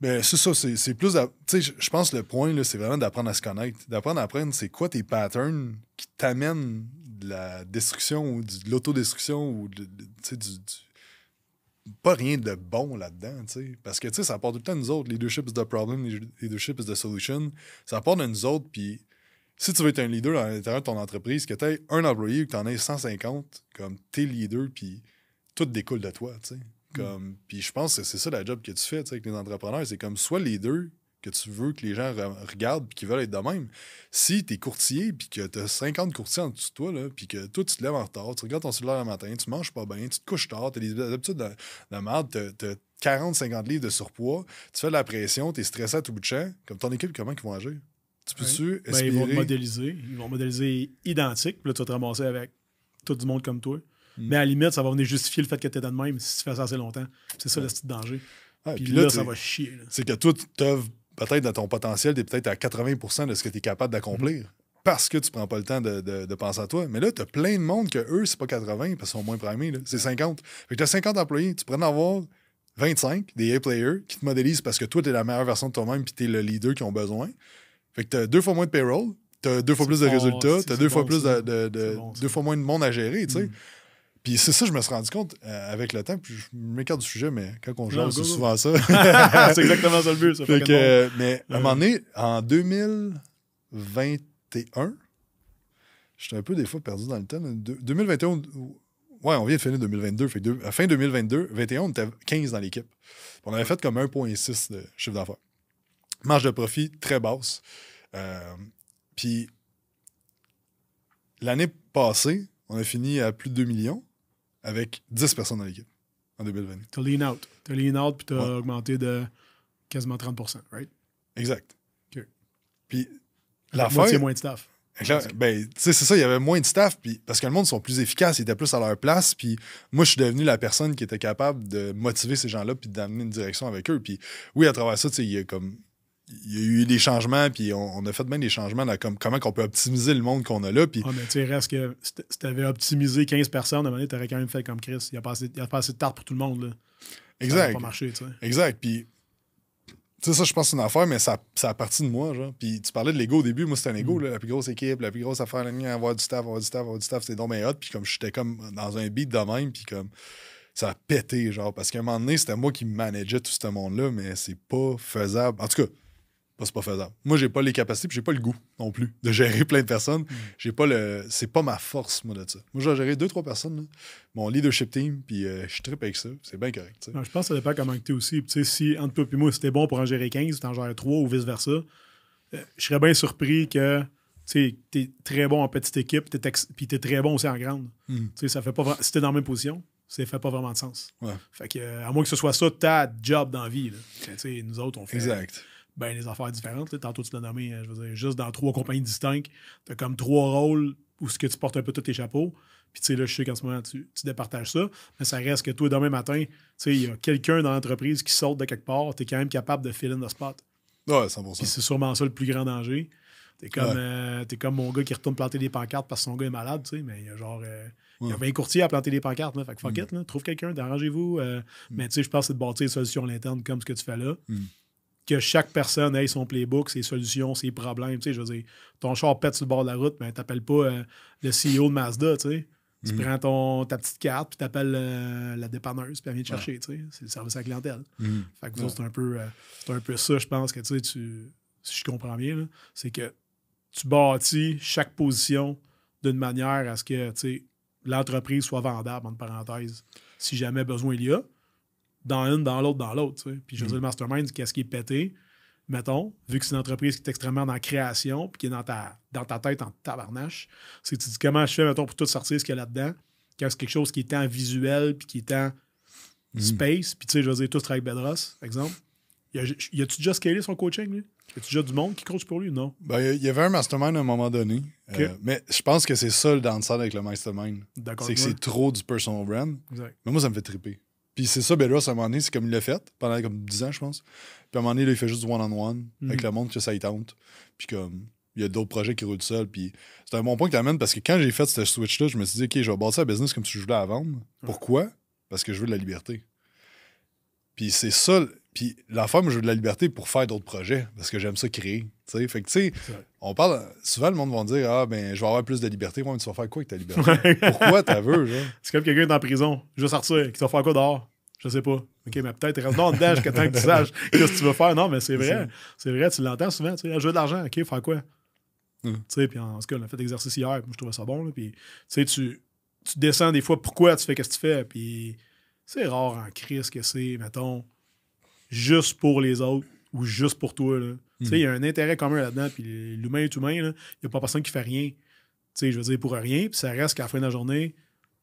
B: Ben, c'est ça, c'est c'est plus. Tu sais, je- pense que le point, là, c'est vraiment d'apprendre à se connaître. D'apprendre à apprendre c'est quoi tes patterns qui t'amènent de la destruction ou de l'autodestruction ou de, du- Pas rien de bon là-dedans, tu sais. Parce que, tu sais, ça part tout le temps de nous autres. Leadership is the problem, leadership is the solution. Ça part de nous autres, puis si tu veux être un leader à l'intérieur de ton entreprise, que tu aies un employé ou que tu en aies 150, comme t'es leader, puis tout découle de toi, tu sais. Comme, Puis je pense que c'est ça la job que tu fais tu sais, avec les entrepreneurs. C'est comme soit leader que tu veux que les gens re- regardent puis qu'ils veulent être de même. Si tu es courtier puis que tu as 50 courtiers en dessous de toi, là, puis que toi, tu te lèves en retard, tu regardes ton cellulaire le matin, tu manges pas bien, tu te couches tard, tu as des habitudes de, de merde, tu as, 40-50 livres de surpoids, tu fais de la pression, tu es stressé à tout bout de champ, comme ton équipe, comment ils vont agir? Tu peux-tu
A: Ben, ils vont te modéliser. Ils vont modéliser identique. Puis là, tu vas te ramasser avec tout du monde comme toi.
B: Mm.
A: Mais à la limite, ça va venir justifier le fait que tu es de même si tu fais ça assez longtemps. C'est ça le de danger.
B: Ouais,
A: Puis là,
B: là,
A: ça va chier.
B: c'est que toi, tu peut-être dans ton potentiel, tu es peut-être à 80% de ce que tu es capable d'accomplir. Parce que tu prends pas le temps de, de- de penser à toi. Mais là, tu as plein de monde que eux, c'est pas 80 parce qu'ils sont moins primés. C'est 50. Fait que tu as 50 employés. Tu pourrais en avoir 25, des A-players, qui te modélisent parce que toi, tu es la meilleure version de toi-même puis tu es le leader qu'ils ont besoin. Fait que tu as deux fois moins de payroll, tu as deux fois plus de
A: bon,
B: résultats, tu as deux fois plus de,
A: bon,
B: deux fois moins de monde à gérer, tu sais.
A: Mm.
B: Puis c'est ça, je me suis rendu compte euh, avec le temps, puis je m'écarte du sujet, mais quand on
A: go,
B: c'est souvent ça. <laughs>
A: c'est exactement ça le but. Ça
B: Fait
A: fait
B: que, euh, mais à un moment donné, en 2021, j'étais un peu des fois perdu dans le temps. là. De- 2021, ouais, on vient de finir 2022. Fait deux- à fin 2022, 21, on était 15 dans l'équipe. On avait fait comme 1,6 de chiffre d'affaires. Marge de profit très basse. Euh, Puis l'année passée, on a fini à plus de 2 millions avec 10 personnes dans l'équipe en 2020.
A: T'as lean out. T'as lean out puis t'as
B: Ouais.
A: augmenté de quasiment 30% right?
B: Exact.
A: Ok.
B: Puis l'affaire.
A: moins de staff.
B: Ben, tu sais, c'est ça, il y avait moins de staff, puis parce que le monde sont plus efficaces, ils étaient plus à leur place, puis moi, je suis devenu la personne qui était capable de motiver ces gens-là, puis d'amener une direction avec eux. Puis oui, à travers ça, tu sais, il y a comme. Il y a eu des changements, puis on, on a fait bien des changements dans comme, comment on peut optimiser le monde qu'on a là. Puis
A: Ah, mais tu sais, reste que si t'avais optimisé 15 personnes, à un moment donné, t'aurais quand même fait comme Chris. Il n'y a, pas assez- il y a pas assez de tarte pour tout le monde. Là. Ça
B: exact.
A: n'aurait pas marché, tu sais.
B: Exact. Puis, tu sais, ça, je pense que c'est une affaire, mais ça, ça a parti de moi, genre. Puis, tu parlais de l'ego au début. Moi, c'était un ego,
A: Mm.
B: là, la plus grosse équipe, la plus grosse affaire, la mienne, avoir du staff, avoir du staff, avoir du staff, c'est donc bien hot. Puis, comme j'étais comme dans un beat de même, puis comme ça a pété, genre. Parce qu'à un moment donné, c'était moi qui manageais tout ce monde-là, mais c'est pas faisable. En tout cas, pas c'est pas faisable. Moi, j'ai pas les capacités, puis j'ai pas le goût non plus de gérer <laughs> plein de personnes. J'ai pas le. C'est pas ma force, moi, de ça. Moi, j'ai géré deux, trois personnes, là. mon leadership team, puis euh, je tripe avec ça. C'est bien correct.
A: Non, je pense que ça dépend comment tu es aussi. Si entre toi et moi, c'était bon pour en gérer 15, tu en gères 3 ou vice-versa, euh, je serais bien surpris que tu es très bon en petite équipe, puis tu es très bon aussi en grande.
B: Mm.
A: Sais, ça fait pas Si tu es dans la même position, ça fait pas vraiment de sens.
B: Ouais.
A: Fait que, à moins que ce soit ça ta job dans la vie. là. Nous autres, on fait
B: Exact.
A: Ben, des affaires différentes. là. Tantôt, tu l'as nommé, euh, je veux dire, juste dans trois compagnies distinctes, tu as comme trois rôles où ce que tu portes un peu tous tes chapeaux. Puis, tu sais, là, je sais qu'en ce moment, tu, tu départages ça, mais ça reste que toi, demain matin, tu sais, il y a quelqu'un dans l'entreprise qui saute de quelque part, tu es quand même capable de fill in the spot.
B: Ouais, 100%.
A: Puis c'est sûrement ça le plus grand danger. T'es comme,
B: Ouais.
A: euh, t'es comme mon gars qui retourne planter des pancartes parce que son gars est malade, tu sais, mais il y a genre. euh, Il y a
B: Ouais.
A: 20 courtiers à planter des pancartes, là. Fait que fuck
B: Mm.
A: it, là. Trouve quelqu'un, arrangez-vous. euh, Mais tu sais, je pense que c'est de bâtir des solutions à l'interne comme ce que tu fais là.
B: Mm.
A: Que chaque personne ait son playbook, ses solutions, ses problèmes. Tu sais, je veux dire, ton char pète sur le bord de la route, mais t'appelles pas euh, le CEO de Mazda, tu sais. Tu
B: Mm.
A: prends ton, ta petite carte, puis t'appelles euh, la dépanneuse, puis elle vient te chercher, tu sais. C'est le service à la clientèle.
B: Mhm.
A: Fait que
B: Ouais.
A: c'est un peu, euh, c'est un peu ça, je pense, que tu sais, tu, si je comprends bien, c'est que tu bâtis chaque position d'une manière à ce que tu sais, l'entreprise soit vendable, entre parenthèses, si jamais besoin il y a, dans une, dans l'autre, dans l'autre. tu sais. Puis je veux
B: Mm.
A: dire, le mastermind, qu'est-ce qui est pété? Mettons, vu que c'est une entreprise qui est extrêmement dans la création, puis qui est dans ta, dans ta tête en tabarnache, c'est que tu dis comment je fais, mettons, pour tout sortir ce qu'il y a là-dedans, quand c'est quelque chose qui est en visuel, puis qui est en
B: Mhm.
A: space, puis tu sais, je veux dire, tous travaillent avec Bedros, exemple. Y a- a-tu déjà scalé son coaching, lui? Y a-tu déjà du monde qui coach pour lui? Non?
B: Ben, il y avait un mastermind à un moment donné. Euh, mais je pense que c'est ça le downside avec le mastermind.
A: D'accord.
B: C'est que c'est trop du personal brand.
A: Exact.
B: Mais moi, ça me fait triper. Puis c'est ça, Bedros, à un moment donné, c'est comme il l'a fait pendant comme 10 ans, je pense. Puis à un moment donné, là, il fait juste du one-on-one avec
A: Mhm.
B: le monde que ça y tente. Puis comme, il y a d'autres projets qui roulent seuls. Puis c'est un bon point que tu amènes parce que quand j'ai fait ce switch-là, je me suis dit, OK, je vais bâtir un business comme si je voulais la vendre. Pourquoi? Parce que je veux de la liberté. Puis c'est ça. Puis l'affaire, moi, je veux de la liberté pour faire d'autres projets parce que j'aime ça créer. tu sais. Fait que, tu sais, on parle. Souvent, le monde va dire, ah, ben, je vais avoir plus de liberté. Ouais, mais tu vas faire quoi avec ta liberté? <laughs> Pourquoi t'as veux, genre?
A: C'est comme quelqu'un qui est en prison, je veux sortir, qui va faire quoi dehors? Je sais pas. OK, mais peut-être reste là dedans jusqu'à temps que tu saches <laughs> qu'est-ce que tu veux faire. Non, mais c'est vrai. C'est vrai, tu l'entends souvent. Tu sais, Ah, je veux de l'argent, OK, faire quoi?
B: Mm.
A: Tu sais, puis en tout cas, on a fait l'exercice hier, moi je trouvais ça bon. là, Puis, tu sais, tu, tu descends des fois pourquoi tu fais qu'est-ce que tu fais. Puis, c'est rare en crise que c'est, mettons, juste pour les autres ou juste pour toi. là. Tu sais, il y a un intérêt commun là-dedans, puis l'humain est humain. Il n'y a pas personne qui fait rien. Tu sais, je veux dire, pour rien, puis ça reste qu'à la fin de la journée,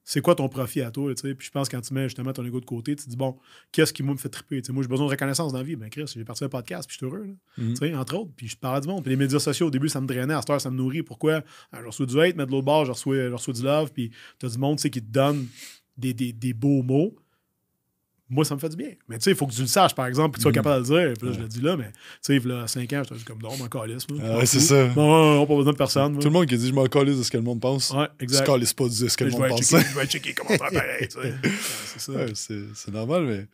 A: c'est quoi ton profit à toi? Puis je pense que quand tu mets justement ton ego de côté, tu te dis, bon, qu'est-ce qui, moi, me fait triper? Moi, j'ai besoin de reconnaissance dans la vie. Ben, Chris, j'ai parti un podcast, puis je suis heureux, sais, entre autres. Puis je parle du monde. Puis les médias sociaux, au début, ça me drainait. À cette heure, ça me nourrit. Pourquoi? Ah, je reçois du hate, mais de l'autre bord, je reçois, je reçois du love. Puis t'as du monde, qui te donne des, des, des beaux mots. Moi, ça me fait du bien. Mais tu sais, il faut que tu le saches, par exemple, puis que tu sois
B: Mhm.
A: capable de le dire. Puis là, je le dis là, mais tu sais, il y a 5 ans, j'étais comme, non, mon calice, moi.
B: Ah c'est ça.
A: Non, non, non, pas besoin de personne.
B: Tout le monde qui dit, je m'en calisse de ce que le monde pense.
A: Ouais,
B: Tu
A: exact.
B: calisses pas de ce que le
A: je,
B: monde pense.
A: je vais <laughs> checker comment faire pareil. tu <laughs> c'est ça.
B: C'est normal, mais.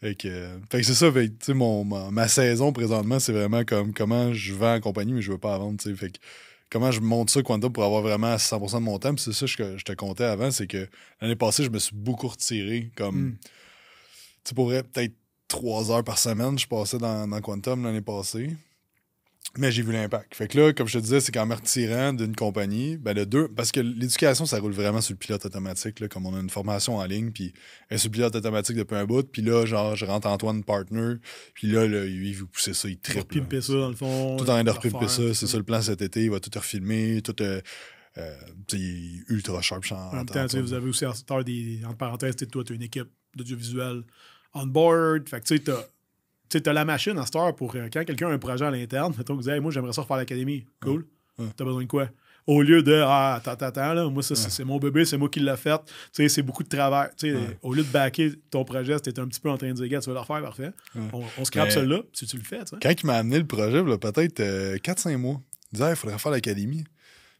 B: Fait que, fait que c'est ça, fait que, tu sais, mon, ma, ma saison présentement, c'est vraiment comme comment je vends en compagnie, mais je veux pas la vendre, tu sais. Fait que comment je monte ça, Quantum, pour avoir vraiment 100% de mon temps. Puis c'est ça que je te comptais avant, c'est que l'année passée, je me suis beaucoup retiré. Comme,
A: Mm.
B: Tu sais, pour vrai, peut-être trois heures par semaine, je passais dans, dans Quantum l'année passée. Mais j'ai vu l'impact. Fait que là, comme je te disais, c'est qu'en me retirant d'une compagnie, ben le deux, parce que l'éducation, ça roule vraiment sur le pilote automatique, là, comme on a une formation en ligne, puis elle est sur le pilote automatique depuis un bout, puis là, genre, je rentre Antoine Partner, puis là, là lui, il vous poussez ça, il triple.
A: ça, dans le fond.
B: Tout en train de repimper ça, c'est ça le plan cet été, il va tout refilmer, tout. Euh, euh, ultra sharp.
A: En même temps, vous avez aussi heure des. Entre parenthèses, toi, tu as une équipe d'audiovisuel on board. Fait que tu sais, t'as- tu t'as la machine à cette heure pour euh, quand quelqu'un a un projet à l'interne, mettons que Hey, moi, j'aimerais ça refaire l'académie. Cool.
B: Ouais.
A: T'as besoin de quoi? Au lieu de Ah, attends, attends, là, moi, ça, c'est- c'est mon bébé, c'est moi qui l'ai fait. Tu sais, c'est beaucoup de travail. Tu sais,
B: Ouais.
A: Au lieu de backer ton projet, c'était un petit peu en train de dire, gars, tu vas le refaire, parfait. On, on scrape celui-là, si tu le fais.
B: Quand il m'a amené le projet, peut-être euh, 4-5 mois, il disait, il faudrait faire l'académie.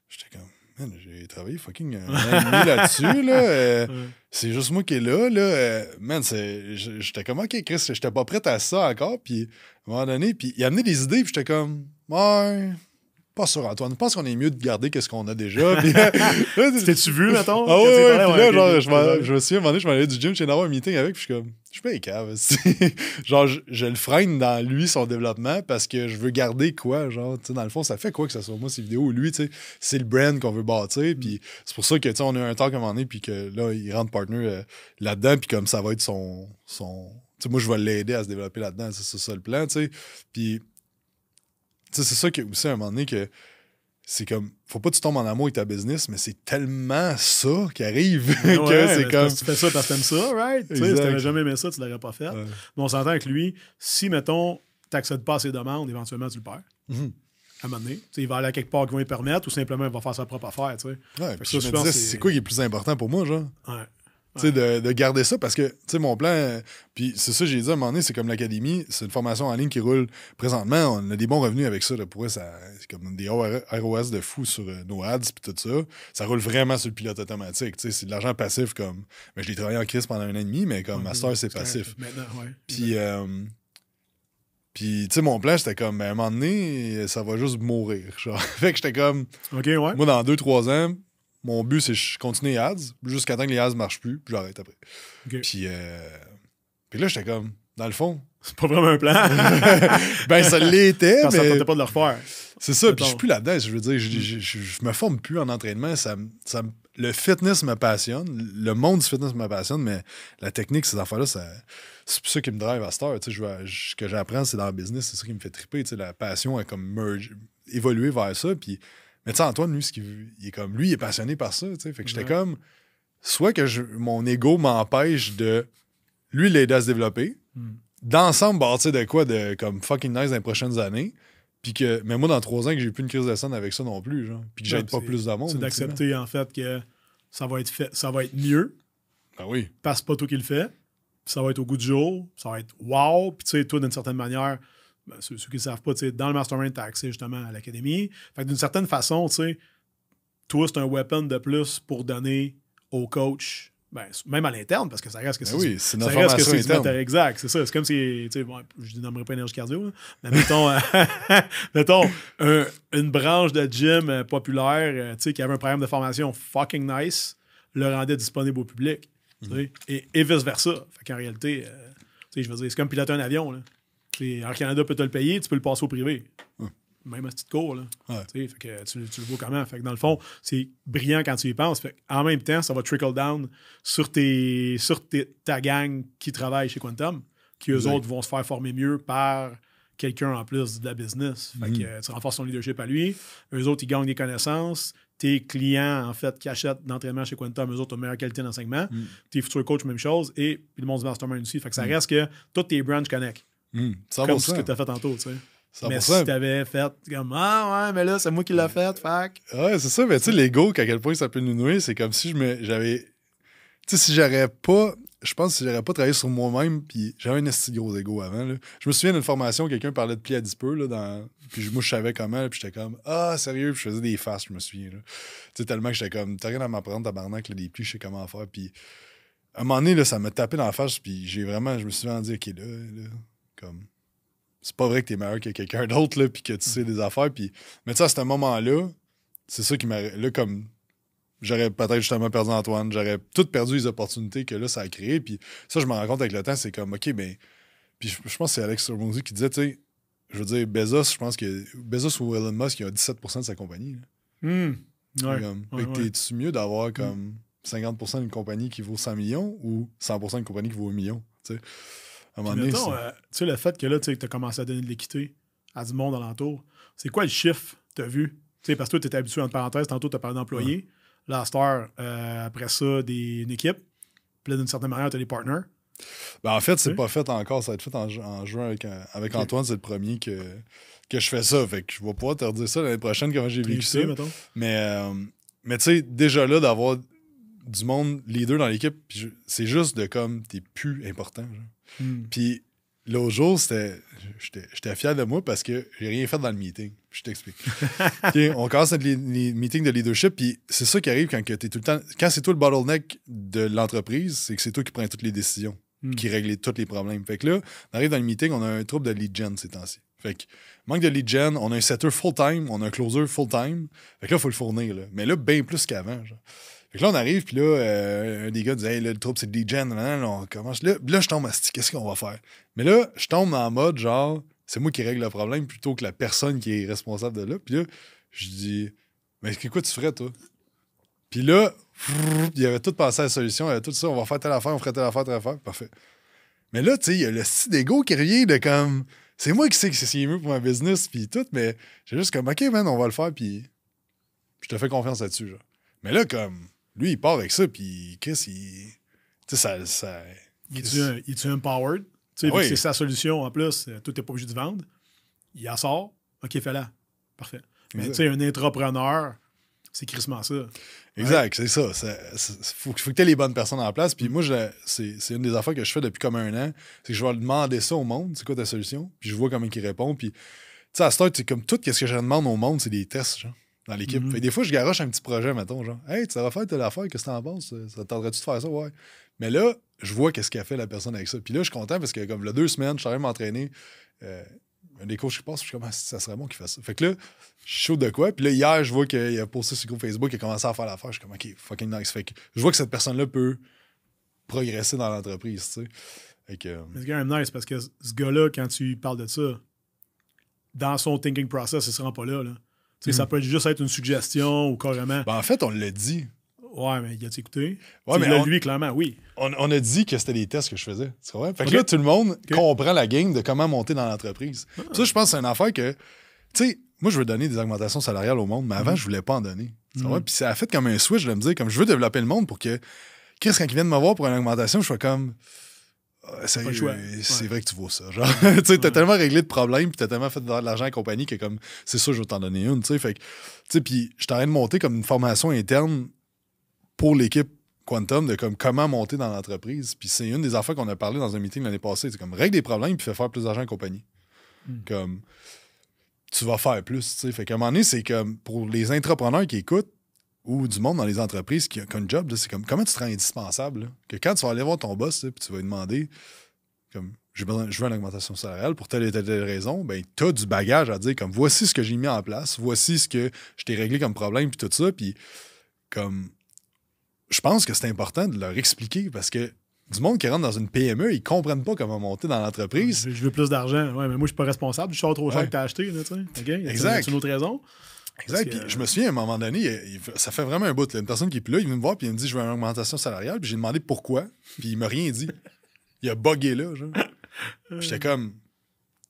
B: J'étais comme, man, j'ai travaillé fucking un an et demi là-dessus, là. <laughs> euh,
A: Ouais.
B: c'est juste moi qui est là, là. euh, man, j'étais comme, ok, Chris, j'étais pas prêt à ça encore. Puis, à un moment donné, puis il a amené des idées, puis j'étais comme, ouais, pas sûr, Antoine. Je pense qu'on est mieux de garder qu'est-ce qu'on a déjà. <laughs>
A: T'es-tu vu, mettons?
B: Ah ouais, ouais,
A: parlais?
B: puis là,
A: ok,
B: genre, je,
A: ouais.
B: me souviens, à un moment donné, je m'en allais du gym, j'ai d'avoir un meeting avec, puis je suis comme, je suis pas cave. <laughs> c'est- genre, je, je le freine dans lui, son développement, parce que je veux garder quoi, genre, tu sais, dans le fond, ça fait quoi que ça soit moi, ces vidéos, ou lui, tu sais, c'est le brand qu'on veut bâtir, puis c'est pour ça que, tu sais, on a un à un moment donné, puis que là, il rentre partner euh, là-dedans, puis comme ça va être son. son tu sais, moi, je vais l'aider à se développer là-dedans, c'est c'est ça le plan, tu sais. Puis, c'est ça que, aussi, à un moment donné, que c'est comme, faut pas que tu tombes en amour avec ta business, mais c'est tellement ça qui arrive <laughs> que
A: Ouais,
B: c'est comme.
A: que Tu fais ça parce que t'aimes ça, right? Tu sais, si t'avais jamais aimé ça, tu l'aurais pas fait.
B: Ouais.
A: Mais on s'entend avec lui, si, mettons, t'accèdes pas à ses demandes, éventuellement, tu le perds.
B: Mhm.
A: à un moment donné. il va aller à quelque part qui va lui permettre ou simplement il va faire sa propre affaire.
B: Ouais, je me disais, c'est quoi qui est plus important pour moi, genre?
A: Ouais.
B: Tu sais, de, de, garder ça parce que, mon plan, euh, puis c'est ça, j'ai dit à un moment donné, c'est comme l'académie, c'est une formation en ligne qui roule présentement. On a des bons revenus avec ça. Là, pour ça, c'est comme des ROS de fou sur euh, nos ads, puis tout ça. Ça roule vraiment sur le pilote automatique. Tu sais, c'est de l'argent passif comme. Mais je l'ai travaillé en crise pendant un an et demi, mais comme master, c'est passif.
A: Ouais.
B: Puis, euh, puis, tu sais, mon plan, c'était comme, ben, à un moment donné, ça va juste mourir. Genre. <laughs> fait que j'étais comme.
A: Ouais.
B: Moi, dans 2-3 ans, mon but, c'est que je continue les ads jusqu'à temps que les ads ne marchent plus, puis j'arrête après. Puis, euh... puis là, j'étais comme, dans le fond. <laughs>
A: C'est pas vraiment un plan. <laughs>
B: ben, ça l'était, mais.
A: Ça tentait pas de le refaire.
B: C'est ça, puis je suis plus là-dedans. Je veux dire, je, je, je, me forme plus en entraînement. Ça, ça, le fitness me passionne. Le monde du fitness me passionne, mais la technique, ces affaires-là, ça, c'est ça qui me drive à cette heure. ce que j'apprends, c'est dans le business, c'est ça qui me fait triper. La passion a comme merge, évolué vers ça. Puis mais tu sais, Antoine, lui, ce il est comme, lui, il est passionné par ça. Fait que j'étais comme, soit que je, mon ego m'empêche de lui l'aider à se développer, hmm. d'ensemble bâtir de quoi de comme fucking nice dans les prochaines années. Puis que, mais moi, dans trois ans, que j'ai plus une crise de scène avec ça non plus. Genre, puis que j'aide pas plus de monde.
A: C'est d'accepter, en fait, que ça va être fait, ça va être mieux.
B: Ben oui.
A: Parce que pas toi qui le fais. Ça va être au goût du jour. Ça va être wow. Puis tu sais, toi, d'une certaine manière, ben, ceux, qui ne savent pas, dans le Mastermind, tu as accès justement à l'académie. Fait d'une certaine façon, tu sais, toi, c'est un weapon de plus pour donner au coach, ben, même à l'interne, parce que ça reste que
B: ben c'est. Oui, c'est
A: notre
B: formation
A: Exact, c'est ça. C'est comme si, tu sais, bon, je nommerai pas énergie cardio, mais mettons, <laughs> mettons une branche de gym euh, populaire, euh, tu sais, qui avait un programme de formation fucking nice, le rendait disponible au public. Mm. Et, et vice-versa. Fait qu'en réalité, euh, tu sais, je veux dire, c'est comme piloter un avion, là. Air Canada peut te le payer, tu peux le passer au privé. Même à ce petit cours. Là. Fait que tu, le vois comment? Fait que dans le fond, c'est brillant quand tu y penses. Fait en même temps, ça va trickle down sur, tes, sur ta gang qui travaille chez Quantum, qui eux autres vont se faire former mieux par quelqu'un en plus de la business. Fait que mm-hmm. tu renforces ton leadership à lui. Eux autres, ils gagnent des connaissances. Tes clients, en fait, qui achètent d'entraînement chez Quantum, eux autres ont une meilleure qualité d'enseignement. Mm. Tes futurs coachs, même chose. Et puis le monde du mastermind aussi. Fait que ça mm. reste que tous tes branches connectent.
B: Mmh,
A: comme ce que tu as fait tantôt, tu sais. Mais si tu avais fait comme Ah ouais, mais là, c'est moi qui l'ai fait, fac.
B: Ouais, c'est ça, mais tu sais, l'ego, à quel point ça peut nous nouer, c'est comme si je j'avais. Tu sais, si j'aurais pas. Je pense que si j'aurais pas travaillé sur moi-même, puis j'avais un esti gros ego avant. Là. Je me souviens d'une formation, quelqu'un parlait de pli à 10 peu, là, dans... puis moi, je savais comment, puis j'étais comme Ah, sérieux, puis je faisais des faces, je me souviens. Tu sais, tellement que j'étais comme T'as rien à m'apprendre, tabarnak, là, des plis, je sais comment faire. Puis à un moment donné, là, ça m'a tapé dans la face, puis j'ai vraiment, je me suis dit, OK, là, là comme c'est pas vrai que t'es meilleur que quelqu'un d'autre, là, puis que tu sais des affaires. Puis... Mais tu sais, à ce moment-là, c'est ça qui m'a. Là, comme j'aurais peut-être justement perdu Antoine, j'aurais tout perdu les opportunités que là, ça a créé. Puis ça, je me rends compte avec le temps, c'est comme, OK, ben. Puis je, pense que c'est Alex Ramosi qui disait, tu sais, je veux dire, Bezos, je pense que Bezos ou Elon Musk, il a 17% de sa compagnie.
A: Mmh. Ouais.
B: ouais, tu mieux d'avoir comme 50% d'une compagnie qui vaut 100 millions ou 100% d'une compagnie qui vaut 1 million? Tu sais?
A: À un euh, tu sais, le fait que là, tu as commencé à donner de l'équité à du monde alentour, c'est quoi le chiffre que tu as vu? sais, parce que toi, tu étais habitué, entre parenthèses, tantôt, tu as parlé d'employés. La star, euh, après ça, des, une équipe. Puis là, d'une certaine manière, tu as des partners.
B: Ben, en fait, c'est pas fait encore. Ça va être fait en, juin avec, euh, Antoine. C'est le premier que, que je fais ça. Fait que je vais pouvoir te redire ça l'année prochaine, comment j'ai vécu ça. Mais, mais tu sais, déjà là, d'avoir du monde leader dans l'équipe, c'est juste de comme, t'es plus important. Genre. Hmm. Puis l'autre jour, c'était. J'étais fier de moi parce que j'ai rien fait dans le meeting. Je t'explique. <laughs> on commence les, meetings de leadership, puis c'est ça qui arrive quand es tout le temps. Quand c'est toi le bottleneck de l'entreprise, c'est que c'est toi qui prends toutes les décisions, hmm. qui règle tous les problèmes. Fait que là, on arrive dans le meeting, on a un trouble de lead gen ces temps-ci. Fait que manque de lead gen, on a un setter full-time, on a un closer full-time. Fait que là, il faut le fournir. Là. Mais là, bien plus qu'avant. Fait là, on arrive, puis là, euh, un des gars dit Hey, le trouble, c'est le DJ. on commence. Là, là je tombe à qu'est-ce qu'on va faire? Mais là, je tombe en mode genre, c'est moi qui règle le problème plutôt que la personne qui est responsable de là. Puis là, je dis Mais quoi tu ferais, toi? Puis là, il avait tout pensé à la solution, il avait tout ça, on va faire telle affaire, on ferait telle affaire, telle affaire. Parfait. Mais là, tu sais, il y a le style d'ego qui revient de comme. C'est moi qui sais que c'est mieux pour ma business, puis tout, mais j'ai juste comme, OK, man, on va le faire, puis je te fais confiance là-dessus, genre. Mais là, comme lui, il part avec ça, puis Chris, il. Tu sais, ça. ça
A: il est-tu empowered? Tu sais, c'est sa solution en plus, euh, tout n'est pas obligé de vendre. Il en sort, OK, fais-la. Parfait. Mais tu sais, un entrepreneur, c'est crissement ça.
B: Exact, c'est ça. Il faut, faut, que tu aies les bonnes personnes en place. Puis moi, c'est une des affaires que je fais depuis comme un an. C'est que je vais demander ça au monde, c'est quoi ta solution? Puis je vois comment il répond. Puis, tu sais, à ce c'est comme tout ce que je demande au monde, c'est des tests, genre, dans l'équipe. Mm-hmm. Des fois, je garoche un petit projet, mettons, genre, hey, tu vas faire telle affaire, qu'est-ce que t'en penses? Ça t'aiderait-tu de faire ça? Ouais. Mais là, je vois qu'est-ce qu'a fait la personne avec ça. Puis là, je suis content parce que, comme, le deux semaines, je suis de m'entraîner. Euh, un des coachs qui passe, je suis comme, ah, ça serait bon qu'il fasse ça. Fait que là, je suis chaud de quoi. Puis là, hier, je vois qu'il a posté sur le groupe Facebook, il a commencé à faire l'affaire. Je suis comme, OK, fucking nice. Fait que je vois que cette personne-là peut progresser dans l'entreprise, tu sais.
A: C'est quand même nice parce que ce gars-là, quand tu parles de ça, dans son thinking process, il ne se rend pas là. là. Tu Ça mm. peut juste être une suggestion ou carrément.
B: Ben, en fait, on l'a dit.
A: Ouais, mais il a écouté? Ouais, mais lui, clairement, oui.
B: On, a dit que c'était des tests que je faisais. Tu vois? Fait que là, tout le monde comprend la game de comment monter dans l'entreprise. Ah. Ça, je pense que c'est une affaire que, tu sais, moi, je veux donner des augmentations salariales au monde, mais avant, je mhm. je voulais pas en donner. Mhm. Puis ça a fait comme un switch de me dire, comme je veux développer le monde pour que Chris, quand il vient de me voir pour une augmentation, je sois comme. Ah, c'est vrai que tu vois ça. Genre, <laughs> tu sais, t'as tellement réglé de problèmes, puis t'as tellement fait de l'argent à compagnie que comme, c'est ça, je vais t'en donner une, tu sais. Fait tu sais, puis je t'arrête de monter comme une formation interne pour l'équipe Quantum de comme comment monter dans l'entreprise. Puis c'est une des affaires qu'on a parlé dans un meeting l'année passée. C'est comme règle des problèmes puis fais faire plus d'argent à compagnie. Hmm. Comme tu vas faire plus. sais Fait qu'à un moment donné, c'est comme pour les entrepreneurs qui écoutent ou du monde dans les entreprises qui ont un job, c'est comme comment tu te rends indispensable. Que quand tu vas aller voir ton boss puis tu vas lui demander comme je veux une augmentation salariale pour telle et telle, raison, ben tu as du bagage à dire comme voici ce que j'ai mis en place, voici ce que je t'ai réglé comme problème puis tout ça. Puis comme je pense que c'est important de leur expliquer parce que du monde qui rentre dans une PME, ils comprennent pas comment monter dans l'entreprise.
A: Je veux plus d'argent. Ouais, mais moi, je suis pas responsable. Je sors trop cher que tu as acheté. Là, exact. C'est une autre raison?
B: Exact. Puis je me souviens, à un moment donné, ça fait vraiment un bout. Là, une personne qui est plus là, il vient me voir puis il me dit Je veux une augmentation salariale. Puis j'ai demandé pourquoi. Puis il m'a rien dit. Il a bugué là. Genre. J'étais comme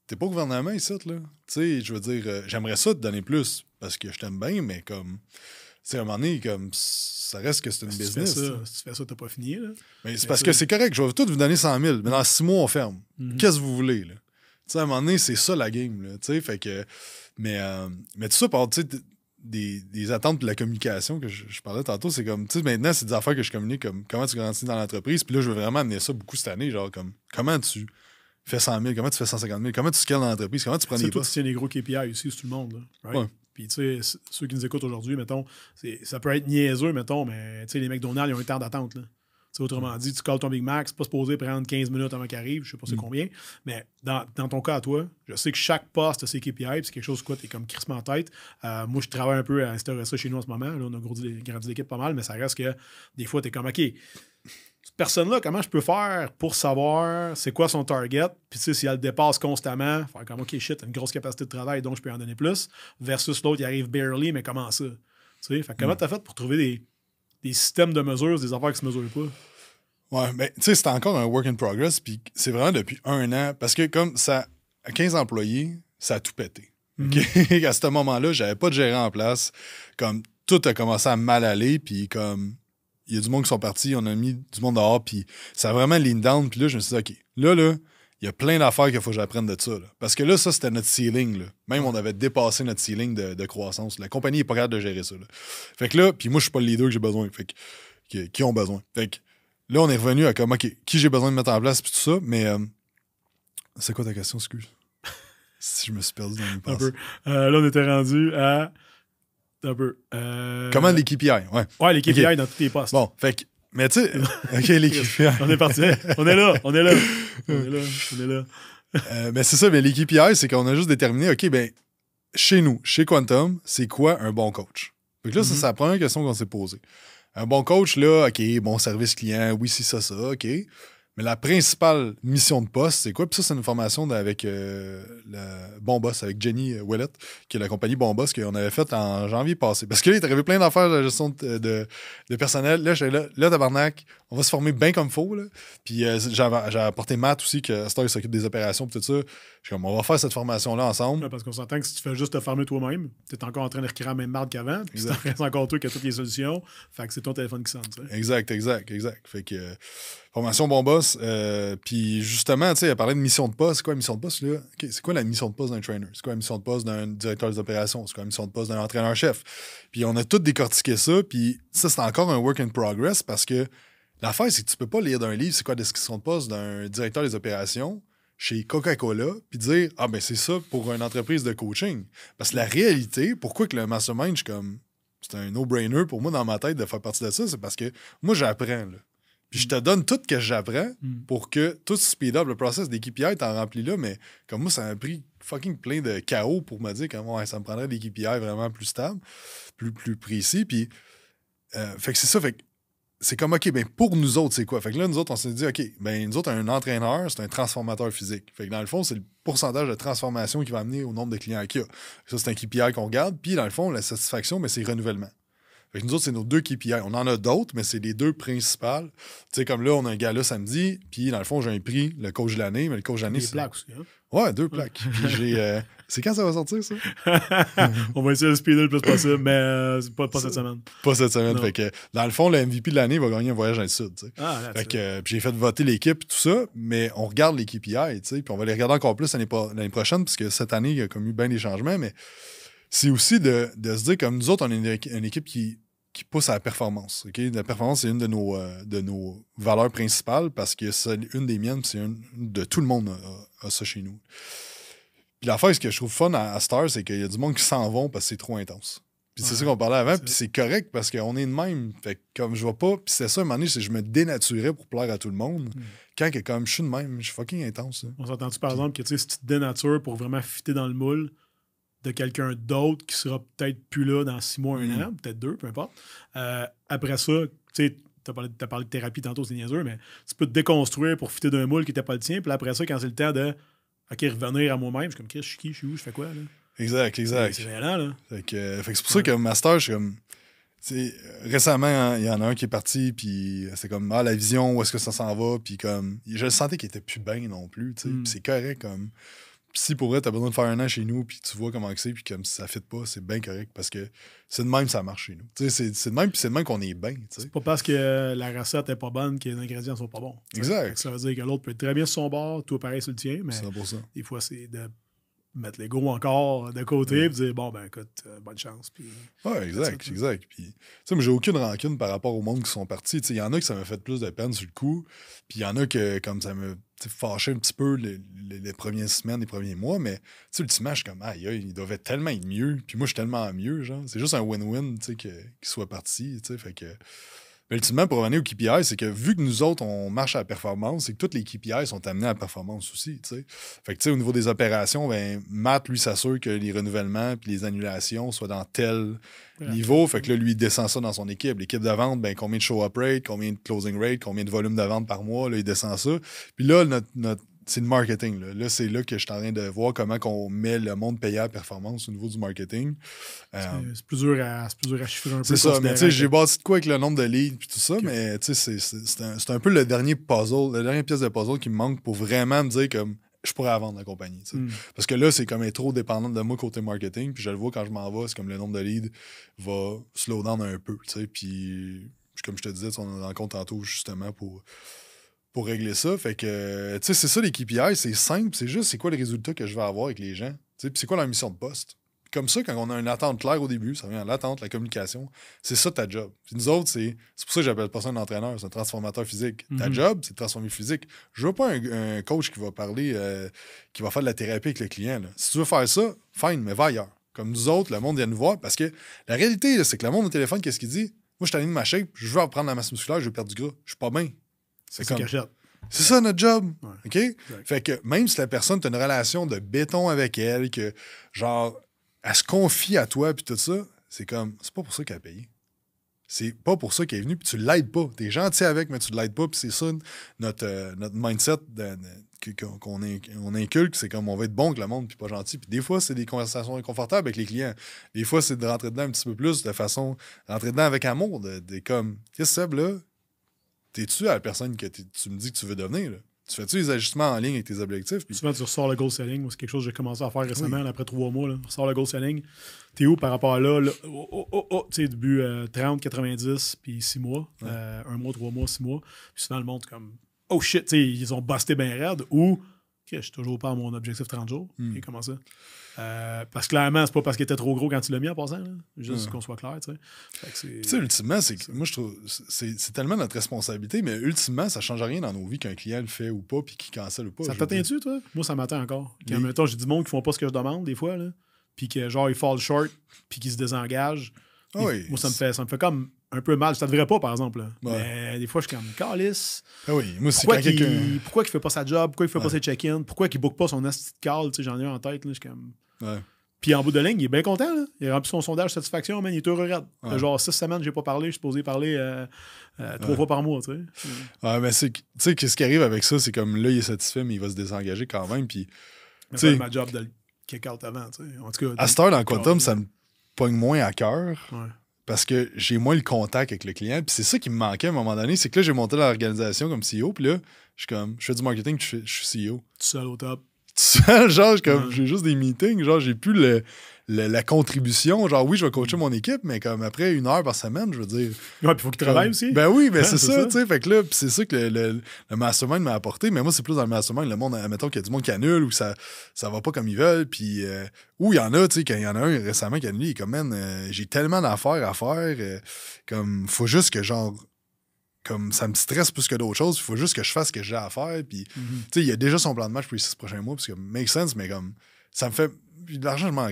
B: T'es pas au gouvernement ici, là. Tu sais, je veux dire, euh, j'aimerais ça te donner plus parce que je t'aime bien, mais comme. Tu sais, à un moment donné, comme ça reste que c'est une business.
A: Tu fais ça, si tu fais ça, t'as pas fini. Là.
B: Mais c'est parce que c'est correct. Je vais tout vous donner 100 000. Mais dans six mois, on ferme. Mhm. Qu'est-ce que vous voulez? Là? sais, à un moment donné, c'est ça la game. Là, fait que, mais, euh, mais tout ça par des, des attentes de la communication que je, parlais tantôt, c'est comme, tu sais, maintenant, c'est des affaires que je communique comme comment tu grandis dans l'entreprise. Puis là, je veux vraiment amener ça beaucoup cette année. Genre, comme, comment tu fais 100 000, comment tu fais 150 000, comment tu scales dans l'entreprise, comment tu prends des postes.
A: C'est des gros KPI aussi sur tout le monde. Là, right? Puis, tu sais, ceux qui nous écoutent aujourd'hui, mettons, ça peut être niaiseux, mettons, mais tu sais, les McDonald's, ils ont un temps d'attente. Là. Autrement dit, tu calls ton Big Mac, c'est pas supposé prendre 15 minutes avant qu'il arrive, je sais pas c'est mm. combien, mais dans, ton cas à toi, je sais que chaque poste a ses KPI, c'est quelque chose quoi, tu es comme crissement en tête. Euh, moi, je travaille un peu à instaurer ça chez nous en ce moment. Là, on a grandi, grandi l'équipe pas mal, mais ça reste que des fois, tu es comme, OK, personne-là, comment je peux faire pour savoir c'est quoi son target, puis tu sais, si elle le dépasse constamment, faire comme, OK, shit, une grosse capacité de travail, donc je peux en donner plus, versus l'autre, il arrive barely, mais comment ça? Tu sais, fait, comment mm. tu as fait pour trouver des, des, systèmes de mesures, des affaires qui se mesurent pas?
B: Ouais, mais tu sais, c'est encore un work in progress, puis c'est vraiment depuis un an, parce que comme ça, à 15 employés, ça a tout pété. Mm-hmm. <laughs> à ce moment-là, j'avais pas de gérant en place. Comme tout a commencé à mal aller, puis comme il y a du monde qui sont partis, on a mis du monde dehors, puis ça a vraiment lean down. Puis là, je me suis dit, OK, là, là, il y a plein d'affaires qu'il faut que j'apprenne de ça. Parce que là, ça, c'était notre ceiling. Là. Même, on avait dépassé notre ceiling de, croissance. La compagnie n'est pas capable de gérer ça. Fait que là, puis moi, je suis pas le leader que j'ai besoin. Fait que, qui, ont besoin. Fait que là, on est revenu à comme, OK, qui j'ai besoin de mettre en place, puis tout ça. Mais euh, c'est quoi ta question, excuse? <laughs> si je me suis perdu dans mes
A: pensées. Euh, là, on était rendu à un peu. Euh...
B: Comment les KPI? Ouais,
A: ouais les KPI dans tous les postes.
B: Bon, fait que, mais tu sais, <laughs> OK, les KPI.
A: on est parti. On est là, on est là. On est là, on est là. <laughs>
B: euh, mais c'est ça, mais les KPI, c'est qu'on a juste déterminé, OK, ben, chez nous, chez Quantum, c'est quoi un bon coach? Fait que là, mm-hmm. c'est la première question qu'on s'est posée. Un bon coach, là, OK, bon service client, oui, c'est ça, ça, OK. Mais la principale mission de poste, c'est quoi? Puis ça, c'est une formation avec euh, Bon Boss, avec Jenny Willett, qui est la compagnie Bon Boss qu'on avait faite en janvier passé. Parce que là, il est arrivé plein d'affaires de gestion de, de, personnel. Là, là, là, tabarnak, on va se former bien comme faut. Là. Puis euh, j'avais apporté Matt aussi, que Star s'occupe des opérations, tout ça. Je suis comme, on va faire cette formation-là ensemble.
A: parce qu'on s'entend que si tu fais juste te former toi-même, tu es encore en train de recréer la même marde qu'avant, puis c'est <laughs> encore toi qui as toutes les solutions. Fait que c'est ton téléphone qui sonne.
B: Exact, exact, exact. Fait que euh, formation bon boss. Euh, puis justement, tu sais, elle parlait de mission de poste. C'est quoi la mission de poste là? c'est quoi la mission de poste d'un trainer? C'est quoi la mission de poste d'un directeur des opérations? C'est quoi la mission de poste d'un entraîneur-chef? Puis on a tout décortiqué ça, puis ça, c'est encore un work in progress parce que L'affaire, c'est que tu peux pas lire d'un livre c'est quoi description de poste d'un directeur des opérations chez Coca-Cola puis dire Ah ben c'est ça pour une entreprise de coaching. Parce que la réalité, pourquoi que le mastermind, je comme c'est un no-brainer pour moi dans ma tête de faire partie de ça, c'est parce que moi j'apprends. Puis je te donne tout ce que j'apprends mm. pour que tout speed up le process des KPI, t'en remplis là, mais comme moi, ça m'a pris fucking plein de chaos pour me dire que ça me prendrait des KPI vraiment plus stables, plus, plus précis. Puis, euh, fait que c'est ça. Fait que c'est comme, OK, ben pour nous autres, c'est quoi? Fait que là, nous autres, on s'est dit, OK, ben nous autres, un entraîneur, c'est un transformateur physique. Fait que dans le fond, c'est le pourcentage de transformation qui va amener au nombre de clients qu'il y a. Ça, c'est un KPI qu'on regarde. Puis dans le fond, la satisfaction, mais ben, c'est renouvellement. Fait que nous autres, c'est nos deux KPI. On en a d'autres, mais c'est les deux principales. Tu sais, comme là, on a un gars là samedi, puis dans le fond, j'ai un prix, le coach de l'année, mais le coach de l'année,
A: c'est. plaques aussi, hein?
B: Ouais, deux plaques. puis j'ai. Euh, <laughs> c'est quand ça va sortir, ça? <laughs>
A: on va essayer de speeder le plus possible, mais euh, pas, pas cette semaine.
B: Pas cette semaine. Fait que, dans le fond, le MVP de l'année va gagner un voyage dans le sud. Ah, fait que, j'ai fait voter l'équipe et tout ça, mais on regarde les KPI, puis on va les regarder encore plus l'année prochaine, parce que cette année, il y a comme eu bien des changements, mais c'est aussi de, de, se dire, comme nous autres, on est une, équipe qui, qui pousse à la performance. La performance, c'est une de nos, euh, de nos valeurs principales parce que c'est une des miennes, c'est une de tout le monde a ça chez nous. Puis l'affaire, ce que je trouve fun à, Star, c'est qu'il y a du monde qui s'en vont parce que c'est trop intense. Puis c'est ça qu'on parlait avant, puis c'est correct parce qu'on est de même. Fait comme je vois pas, puis c'est ça, un moment donné, c'est que je me dénaturais pour plaire à tout le monde. Hmm. Quand que, comme je suis de même, je suis fucking intense.
A: On s'entend-tu par exemple que si tu te dénatures pour vraiment fitter dans le moule de quelqu'un d'autre qui sera peut-être plus là dans six mois, un hmm. an, peut-être deux, peu importe. Euh, après ça, tu sais, tu as, as, parlé de thérapie tantôt, c'est niaiseux, mais tu peux te déconstruire pour fitter d'un moule qui n'était pas le tien. Puis après ça, quand c'est le temps de OK, revenir à moi-même. Je suis comme, je suis qui, je suis où, je fais quoi, là?
B: Exact, exact.
A: C'est violent, là.
B: Fait que, euh, c'est pour ça que Master, je suis comme. récemment, hein, il y en a un qui est parti, puis c'est comme, ah, la vision, où est-ce que ça s'en va, puis comme, je le sentais qu'il était plus bien non plus, tu sais. Mm. c'est correct, comme, si pour vrai, t'as besoin de faire un an chez nous, puis tu vois comment c'est, puis comme ça fit pas, c'est bien correct parce que c'est de même ça marche chez nous. C'est, de même, puis c'est de même qu'on est bien.
A: C'est pas parce que la recette est pas bonne que les ingrédients sont pas bons.
B: Exact.
A: Ça veut dire que l'autre peut être très bien sur son bord, tout pareil sur le tien, mais des fois, c'est de mettre les gros encore de côté et dire bon ben écoute euh, bonne chance puis
B: ouais exact exact puis tu j'ai aucune rancune par rapport au monde qui sont partis il y en a qui ça m'a fait plus de peine sur le coup puis il y en a que comme ça me fâché un petit peu les, premières semaines les premiers mois mais ultimement je suis comme aïe ils doivent tellement être mieux puis moi je suis tellement mieux genre. C'est juste un win-win tu sais qu'ils soient partis tu sais fait que mais ultimement, pour revenir au KPI, c'est que vu que nous autres, on marche à la performance, c'est que toutes les KPI sont amenés à la performance aussi. Fait que, tu sais, au niveau des opérations, ben, Matt, lui, s'assure que les renouvellements puis les annulations soient dans tel niveau. Fait que là, lui, il descend ça dans son équipe. L'équipe de vente, ben, combien de show-up rate, combien de closing rate, combien de volume de vente par mois, là, il descend ça. Puis là, notre c'est le marketing. Là, c'est là que je suis en train de voir comment on met le monde payé à performance au niveau du marketing.
A: c'est euh, plus, dur à, chiffrer un peu.
B: C'est ça, mais tu sais, j'ai bâti de quoi avec le nombre de leads et tout ça, mais tu sais, c'est un, un, peu le dernier puzzle, la dernière pièce de puzzle qui me manque pour vraiment me dire comme je pourrais vendre la compagnie. Hmm. Parce que là, c'est comme être trop dépendant de moi côté marketing, puis je le vois quand je m'en vais, c'est comme le nombre de leads va slow down un peu. Puis, comme je te disais, on est en compte tantôt justement pour pour régler ça. Fait que, tu sais, c'est ça les KPI, c'est simple, c'est juste c'est quoi le résultat que je vais avoir avec les gens? Puis c'est quoi la mission de poste? Comme ça, quand on a une attente claire au début, ça vient à l'attente, la communication, c'est ça ta job. nous autres, c'est pour ça que j'appelle pas ça un entraîneur, c'est un transformateur physique. Ta mhm. job, c'est de transformer physique. Je veux pas un, coach qui va parler, euh, qui va faire de la thérapie avec le client. Si tu veux faire ça, fine, mais va ailleurs. Comme nous autres, le monde vient nous voir parce que la réalité, c'est que le monde au téléphone, qu'est-ce qu'il dit? Moi, je suis allé de ma shape, je veux reprendre la masse musculaire, je veux perdre du gras. Je suis pas bien.
A: C'est comme...
B: C'est ça notre job. OK? Fait que même si la personne, tu une relation de béton avec elle, que genre, elle se confie à toi, puis tout ça, c'est comme, c'est pas pour ça qu'elle a payé. C'est pas pour ça qu'elle est venue, puis tu l'aides pas. T'es gentil avec, mais tu l'aides pas, puis c'est ça notre, euh, notre mindset qu'on on inculque, c'est comme on va être bon avec le monde, puis pas gentil. Puis des fois, c'est des conversations inconfortables avec les clients. Des fois, c'est de rentrer dedans un petit peu plus de façon, rentrer dedans avec amour, de, comme, qu'est-ce que c'est, là? T'es-tu à la personne que tu me dis que tu veux devenir? Là? Tu fais-tu les ajustements en ligne avec tes objectifs?
A: Souvent, tu ressors le goal selling. C'est quelque chose que j'ai commencé à faire récemment, après trois mois. Là. Ressors le goal selling. T'es où par rapport à là? Oh, oh, oh, oh, tu sais, début 30, 90, puis 6 mois. Euh, un mois, trois mois, six mois. Puis souvent, le monde, comme, oh shit, tu sais, ils ont busté bien raide. Ou, je suis toujours pas à mon objectif 30 jours. Hmm. Et comment ça? Euh, parce que clairement, c'est pas parce qu'il était trop gros quand tu l'as mis en passant. Là. Juste qu'on soit clair. Tu
B: sais, ultimement, c'est moi, je trouve c'est tellement notre responsabilité, mais ultimement, ça change rien dans nos vies qu'un client le fait ou pas, puis qu'il cancelle ou pas.
A: Ça t'atteint-tu, toi? Moi, ça m'atteint encore. Quand, mettons, j'ai du monde qui font pas ce que je demande, des fois, là, puis que genre, ils fall short, puis qu'ils se désengagent. Ah moi, ça me, fait, ça me fait comme un peu mal. Ça devrait pas, par exemple. Mais des fois, je suis comme calice.
B: Ah oui, moi,
A: pourquoi, il, pourquoi il fait pas sa job? Pourquoi il fait pas ses check-in? Pourquoi il book pas son asti de call? J'en ai un en tête. Là, je suis comme. Puis en bout de ligne, il est bien content. Là. Il a rempli son sondage de satisfaction, mais il est heureux. Ouais. Genre six semaines, j'ai pas parlé, je suis supposé parler euh, euh, trois fois par mois. Tu sais.
B: Ouais, mais c'est, tu sais, ce qui arrive avec ça, c'est comme là, il est satisfait, mais il va se désengager quand même. Puis,
A: c'est ma job de le kick out avant. Tu sais. En tout cas,
B: à cette heure, dans Quantum, ça me pogne moins à cœur. Parce que j'ai moins le contact avec le client. Puis c'est ça qui me manquait à un moment donné. C'est que là, j'ai monté l'organisation comme CEO. Puis là, je suis comme, je fais du marketing, je, je suis CEO.
A: Tout seul au top
B: genre, comme, j'ai juste des meetings, genre, j'ai plus le, la contribution. Genre, oui, je vais coacher mon équipe, mais comme après une heure par semaine, je veux dire.
A: Ouais, puis il faut qu'il travaille aussi.
B: Ben oui, mais c'est ça, tu sais. Fait que là, c'est ça que le, le, mastermind m'a apporté. Mais moi, c'est plus dans le mastermind, le monde, admettons qu'il y a du monde qui annule ou ça, ça va pas comme ils veulent. Puis, euh, ou il y en a, tu sais, quand il y en a un récemment qui a annulé, il est comme, man, euh, j'ai tellement d'affaires à faire. Euh, comme, faut juste que, genre, comme ça me stresse plus que d'autres choses. Il faut juste que je fasse ce que j'ai à faire. Puis, mhm. tu sais, il y a déjà son plan de match pour les six prochains mois, parce que make sense, mais comme ça me fait. L'argent, je m'en.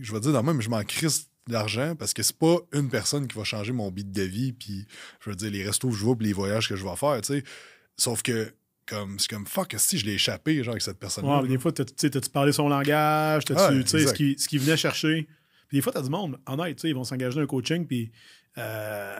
B: Je vais dire dans même, je m'en crisse l'argent parce que c'est pas une personne qui va changer mon beat de vie, puis je veux dire, les restos que je vais, puis les voyages que je vais faire, tu sais. Sauf que comme c'est comme fuck si je l'ai échappé genre avec cette personne là
A: des fois tu sais tu parlé son langage tu sais ce qui, ce qui venait chercher? Puis des fois t'as du monde honnête tu sais ils vont s'engager dans un coaching puis euh,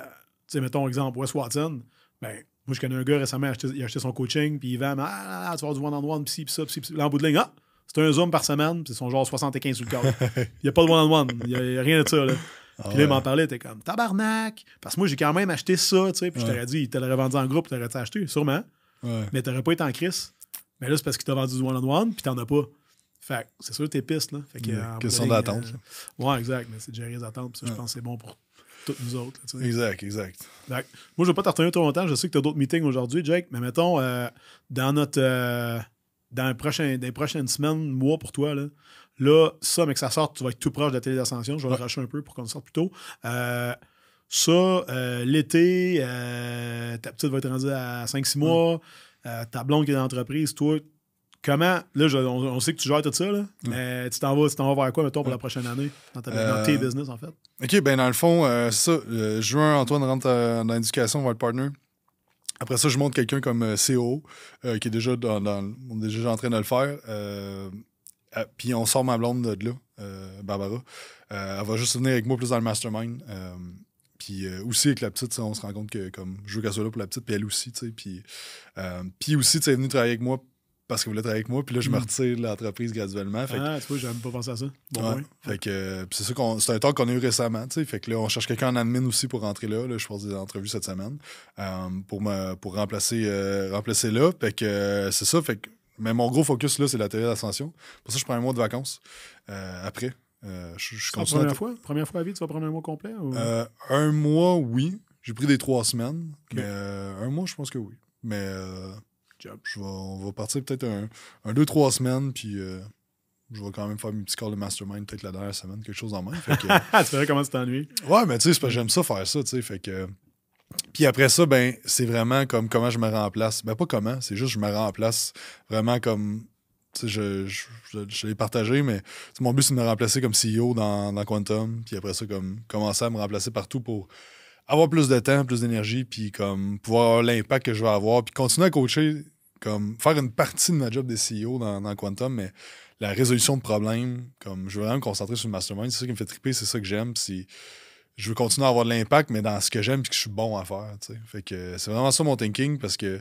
A: sais, mettons exemple, Wes Watson, ben, moi, je connais un gars récemment, il a acheté, son coaching, puis il vend, ah, tu vas avoir du one-on-one, puis pis ça, pis ça, Là, en bout de ligne, ah, c'est un Zoom par semaine, puis c'est son genre 75 sur le corps. <laughs> il n'y a pas de one-on-one, il n'y a, rien de ça, là. Ah puis là, il m'en parlait, t'es comme tabarnak. Parce que moi, j'ai quand même acheté ça, tu sais. Puis je t'aurais dit, il t'aurait vendu en groupe, t'aurais acheté, sûrement. Ouais. Mais t'aurais pas été en crise. Mais là, c'est parce qu'il t'a vendu du one-on-one, puis t'en as pas. Fait c'est sûr que t'es piste, là. Fait
B: que, Question d'attente.
A: Euh, ouais, exact. Mais c'est gérer les attentes. je pense que c'est bon pour toutes nous autres.
B: exact, exact.
A: Moi, je ne vais pas t'en trop longtemps. Je sais que tu as d'autres meetings aujourd'hui, Jake, mais mettons, euh, dans notre. Euh, dans, les prochaines semaines, mois pour toi, là, là, ça, mais que ça sorte, tu vas être tout proche de la télé d'ascension. Je vais le racher un peu pour qu'on sorte plus tôt. Euh, ça, l'été, ta petite va être rendue à 5-6 mois. ta blonde qui est dans l'entreprise, toi, Comment, là, on, sait que tu gères tout ça, là, mais tu t'en vas, vas vers quoi, mettons, pour la prochaine année, dans, tes euh, business, en fait?
B: OK, ben dans le fond, euh, ça. juin, Antoine rentre euh, dans l'éducation, on va être partner. Après ça, je monte quelqu'un comme CO, qui est déjà, dans, on est déjà en train de le faire. puis on sort ma blonde de là, Barbara. elle va juste venir avec moi plus dans le mastermind. Puis aussi avec la petite, on se rend compte que comme je veux qu'elle soit là pour la petite, puis elle aussi, tu sais. Puis, puis aussi, tu es venu travailler avec moi parce qu'il voulait travailler avec moi. Puis là, je me hmm. retire de l'entreprise graduellement.
A: ah, tu vois, j'avais pas pensé à ça.
B: Bon, Fait que, c'est ça qu'on, c'est un talk qu'on a eu récemment. Fait que là, on cherche quelqu'un en admin aussi pour rentrer là. là je passe des entrevues cette semaine euh, pour, me, pour remplacer, euh, remplacer là. Fait que euh, c'est ça. Fait que, mais mon gros focus là, c'est la théorie d'ascension. Pour ça, je prends un mois de vacances après. je, je
A: continue première, fois? première fois à vie, tu vas prendre un mois complet?
B: un mois, oui. J'ai pris des trois semaines. Mais un mois, je pense que oui. Mais je vais, on va partir peut-être un, un, deux, trois semaines, puis euh, je vais quand même faire mes petits calls de mastermind peut-être la dernière semaine, quelque chose en main. Fait que, <laughs>
A: tu verrais comment tu t'ennuies.
B: Ouais, mais tu sais, j'aime ça faire ça, tu sais. Fait que. Puis après ça, ben, c'est vraiment comme comment je me remplace. Ben, pas comment, c'est juste je me remplace vraiment comme. Tu sais, je, je, je, l'ai partagé, mais mon but, c'est de me remplacer comme CEO dans, dans Quantum. Puis après ça, comme commencer à me remplacer partout pour avoir plus de temps, plus d'énergie, puis comme pouvoir avoir l'impact que je vais avoir, puis continuer à coacher, comme faire une partie de ma job de CEO dans, Quantum, mais la résolution de problèmes, comme je veux vraiment me concentrer sur le mastermind, c'est ça qui me fait triper, c'est ça que j'aime, je veux continuer à avoir de l'impact, mais dans ce que j'aime et que je suis bon à faire. Fait que c'est vraiment ça mon thinking parce que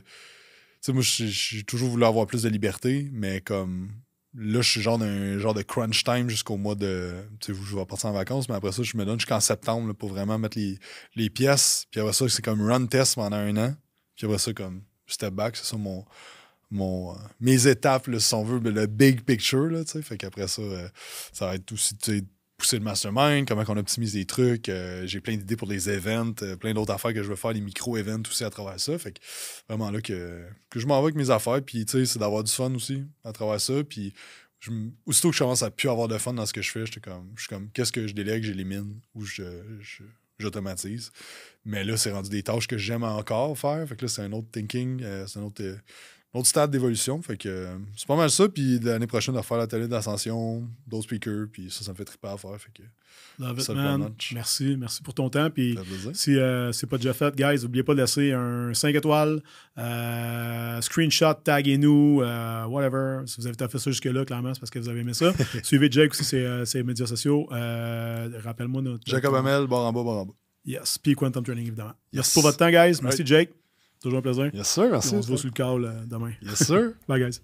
B: moi, j'ai toujours voulu avoir plus de liberté, mais comme là, je suis genre d'un genre de crunch time jusqu'au mois de. Tu sais, je vais partir en vacances, mais après ça, je me donne jusqu'en septembre pour vraiment mettre les, pièces. Puis après ça, c'est comme run test pendant un an. Puis après ça, comme step back, c'est ça mon, mon, euh, mes étapes, là, si on veut, le big picture. Là, fait qu'après ça, euh, ça va être aussi pousser le mastermind, comment on optimise des trucs. euh, j'ai plein d'idées pour des events, plein d'autres affaires que je veux faire, les micro-events aussi à travers ça. Fait que vraiment là que, que je m'en vais avec mes affaires. Puis c'est d'avoir du fun aussi à travers ça. Puis je aussitôt que je commence à plus avoir de fun dans ce que je fais, je suis comme, qu'est-ce que je délègue, j'élimine ou je, je- j'automatise. Mais là, c'est rendu des tâches que j'aime encore faire. Fait que là, c'est un autre thinking, euh, c'est un autre, euh, autre stade d'évolution. Fait que euh, c'est pas mal ça. Puis l'année prochaine, de refaire l'atelier d'ascension, d'autres speakers. Puis ça, ça me fait triper à faire. Fait que
A: Love it, man. Merci. Merci pour ton temps. Puis si euh, c'est pas déjà fait, guys, n'oubliez pas de laisser un 5 étoiles, euh, screenshot, taguez-nous, euh, whatever. Si vous avez fait ça jusque-là, clairement, c'est parce que vous avez aimé ça. <laughs> Suivez Jake aussi ses, ses médias sociaux. Rappelle-moi notre.
B: Jacob Hamel, bord en bas, en bas.
A: Yes. Puis Quantum Training, évidemment. Merci
B: Yes.
A: pour votre temps, guys. Merci,
B: Right.
A: Jake. Toujours un plaisir.
B: Yes, sir. Merci.
A: On se voit sur le call euh, demain.
B: Yes, sir. <laughs>
A: Bye, guys.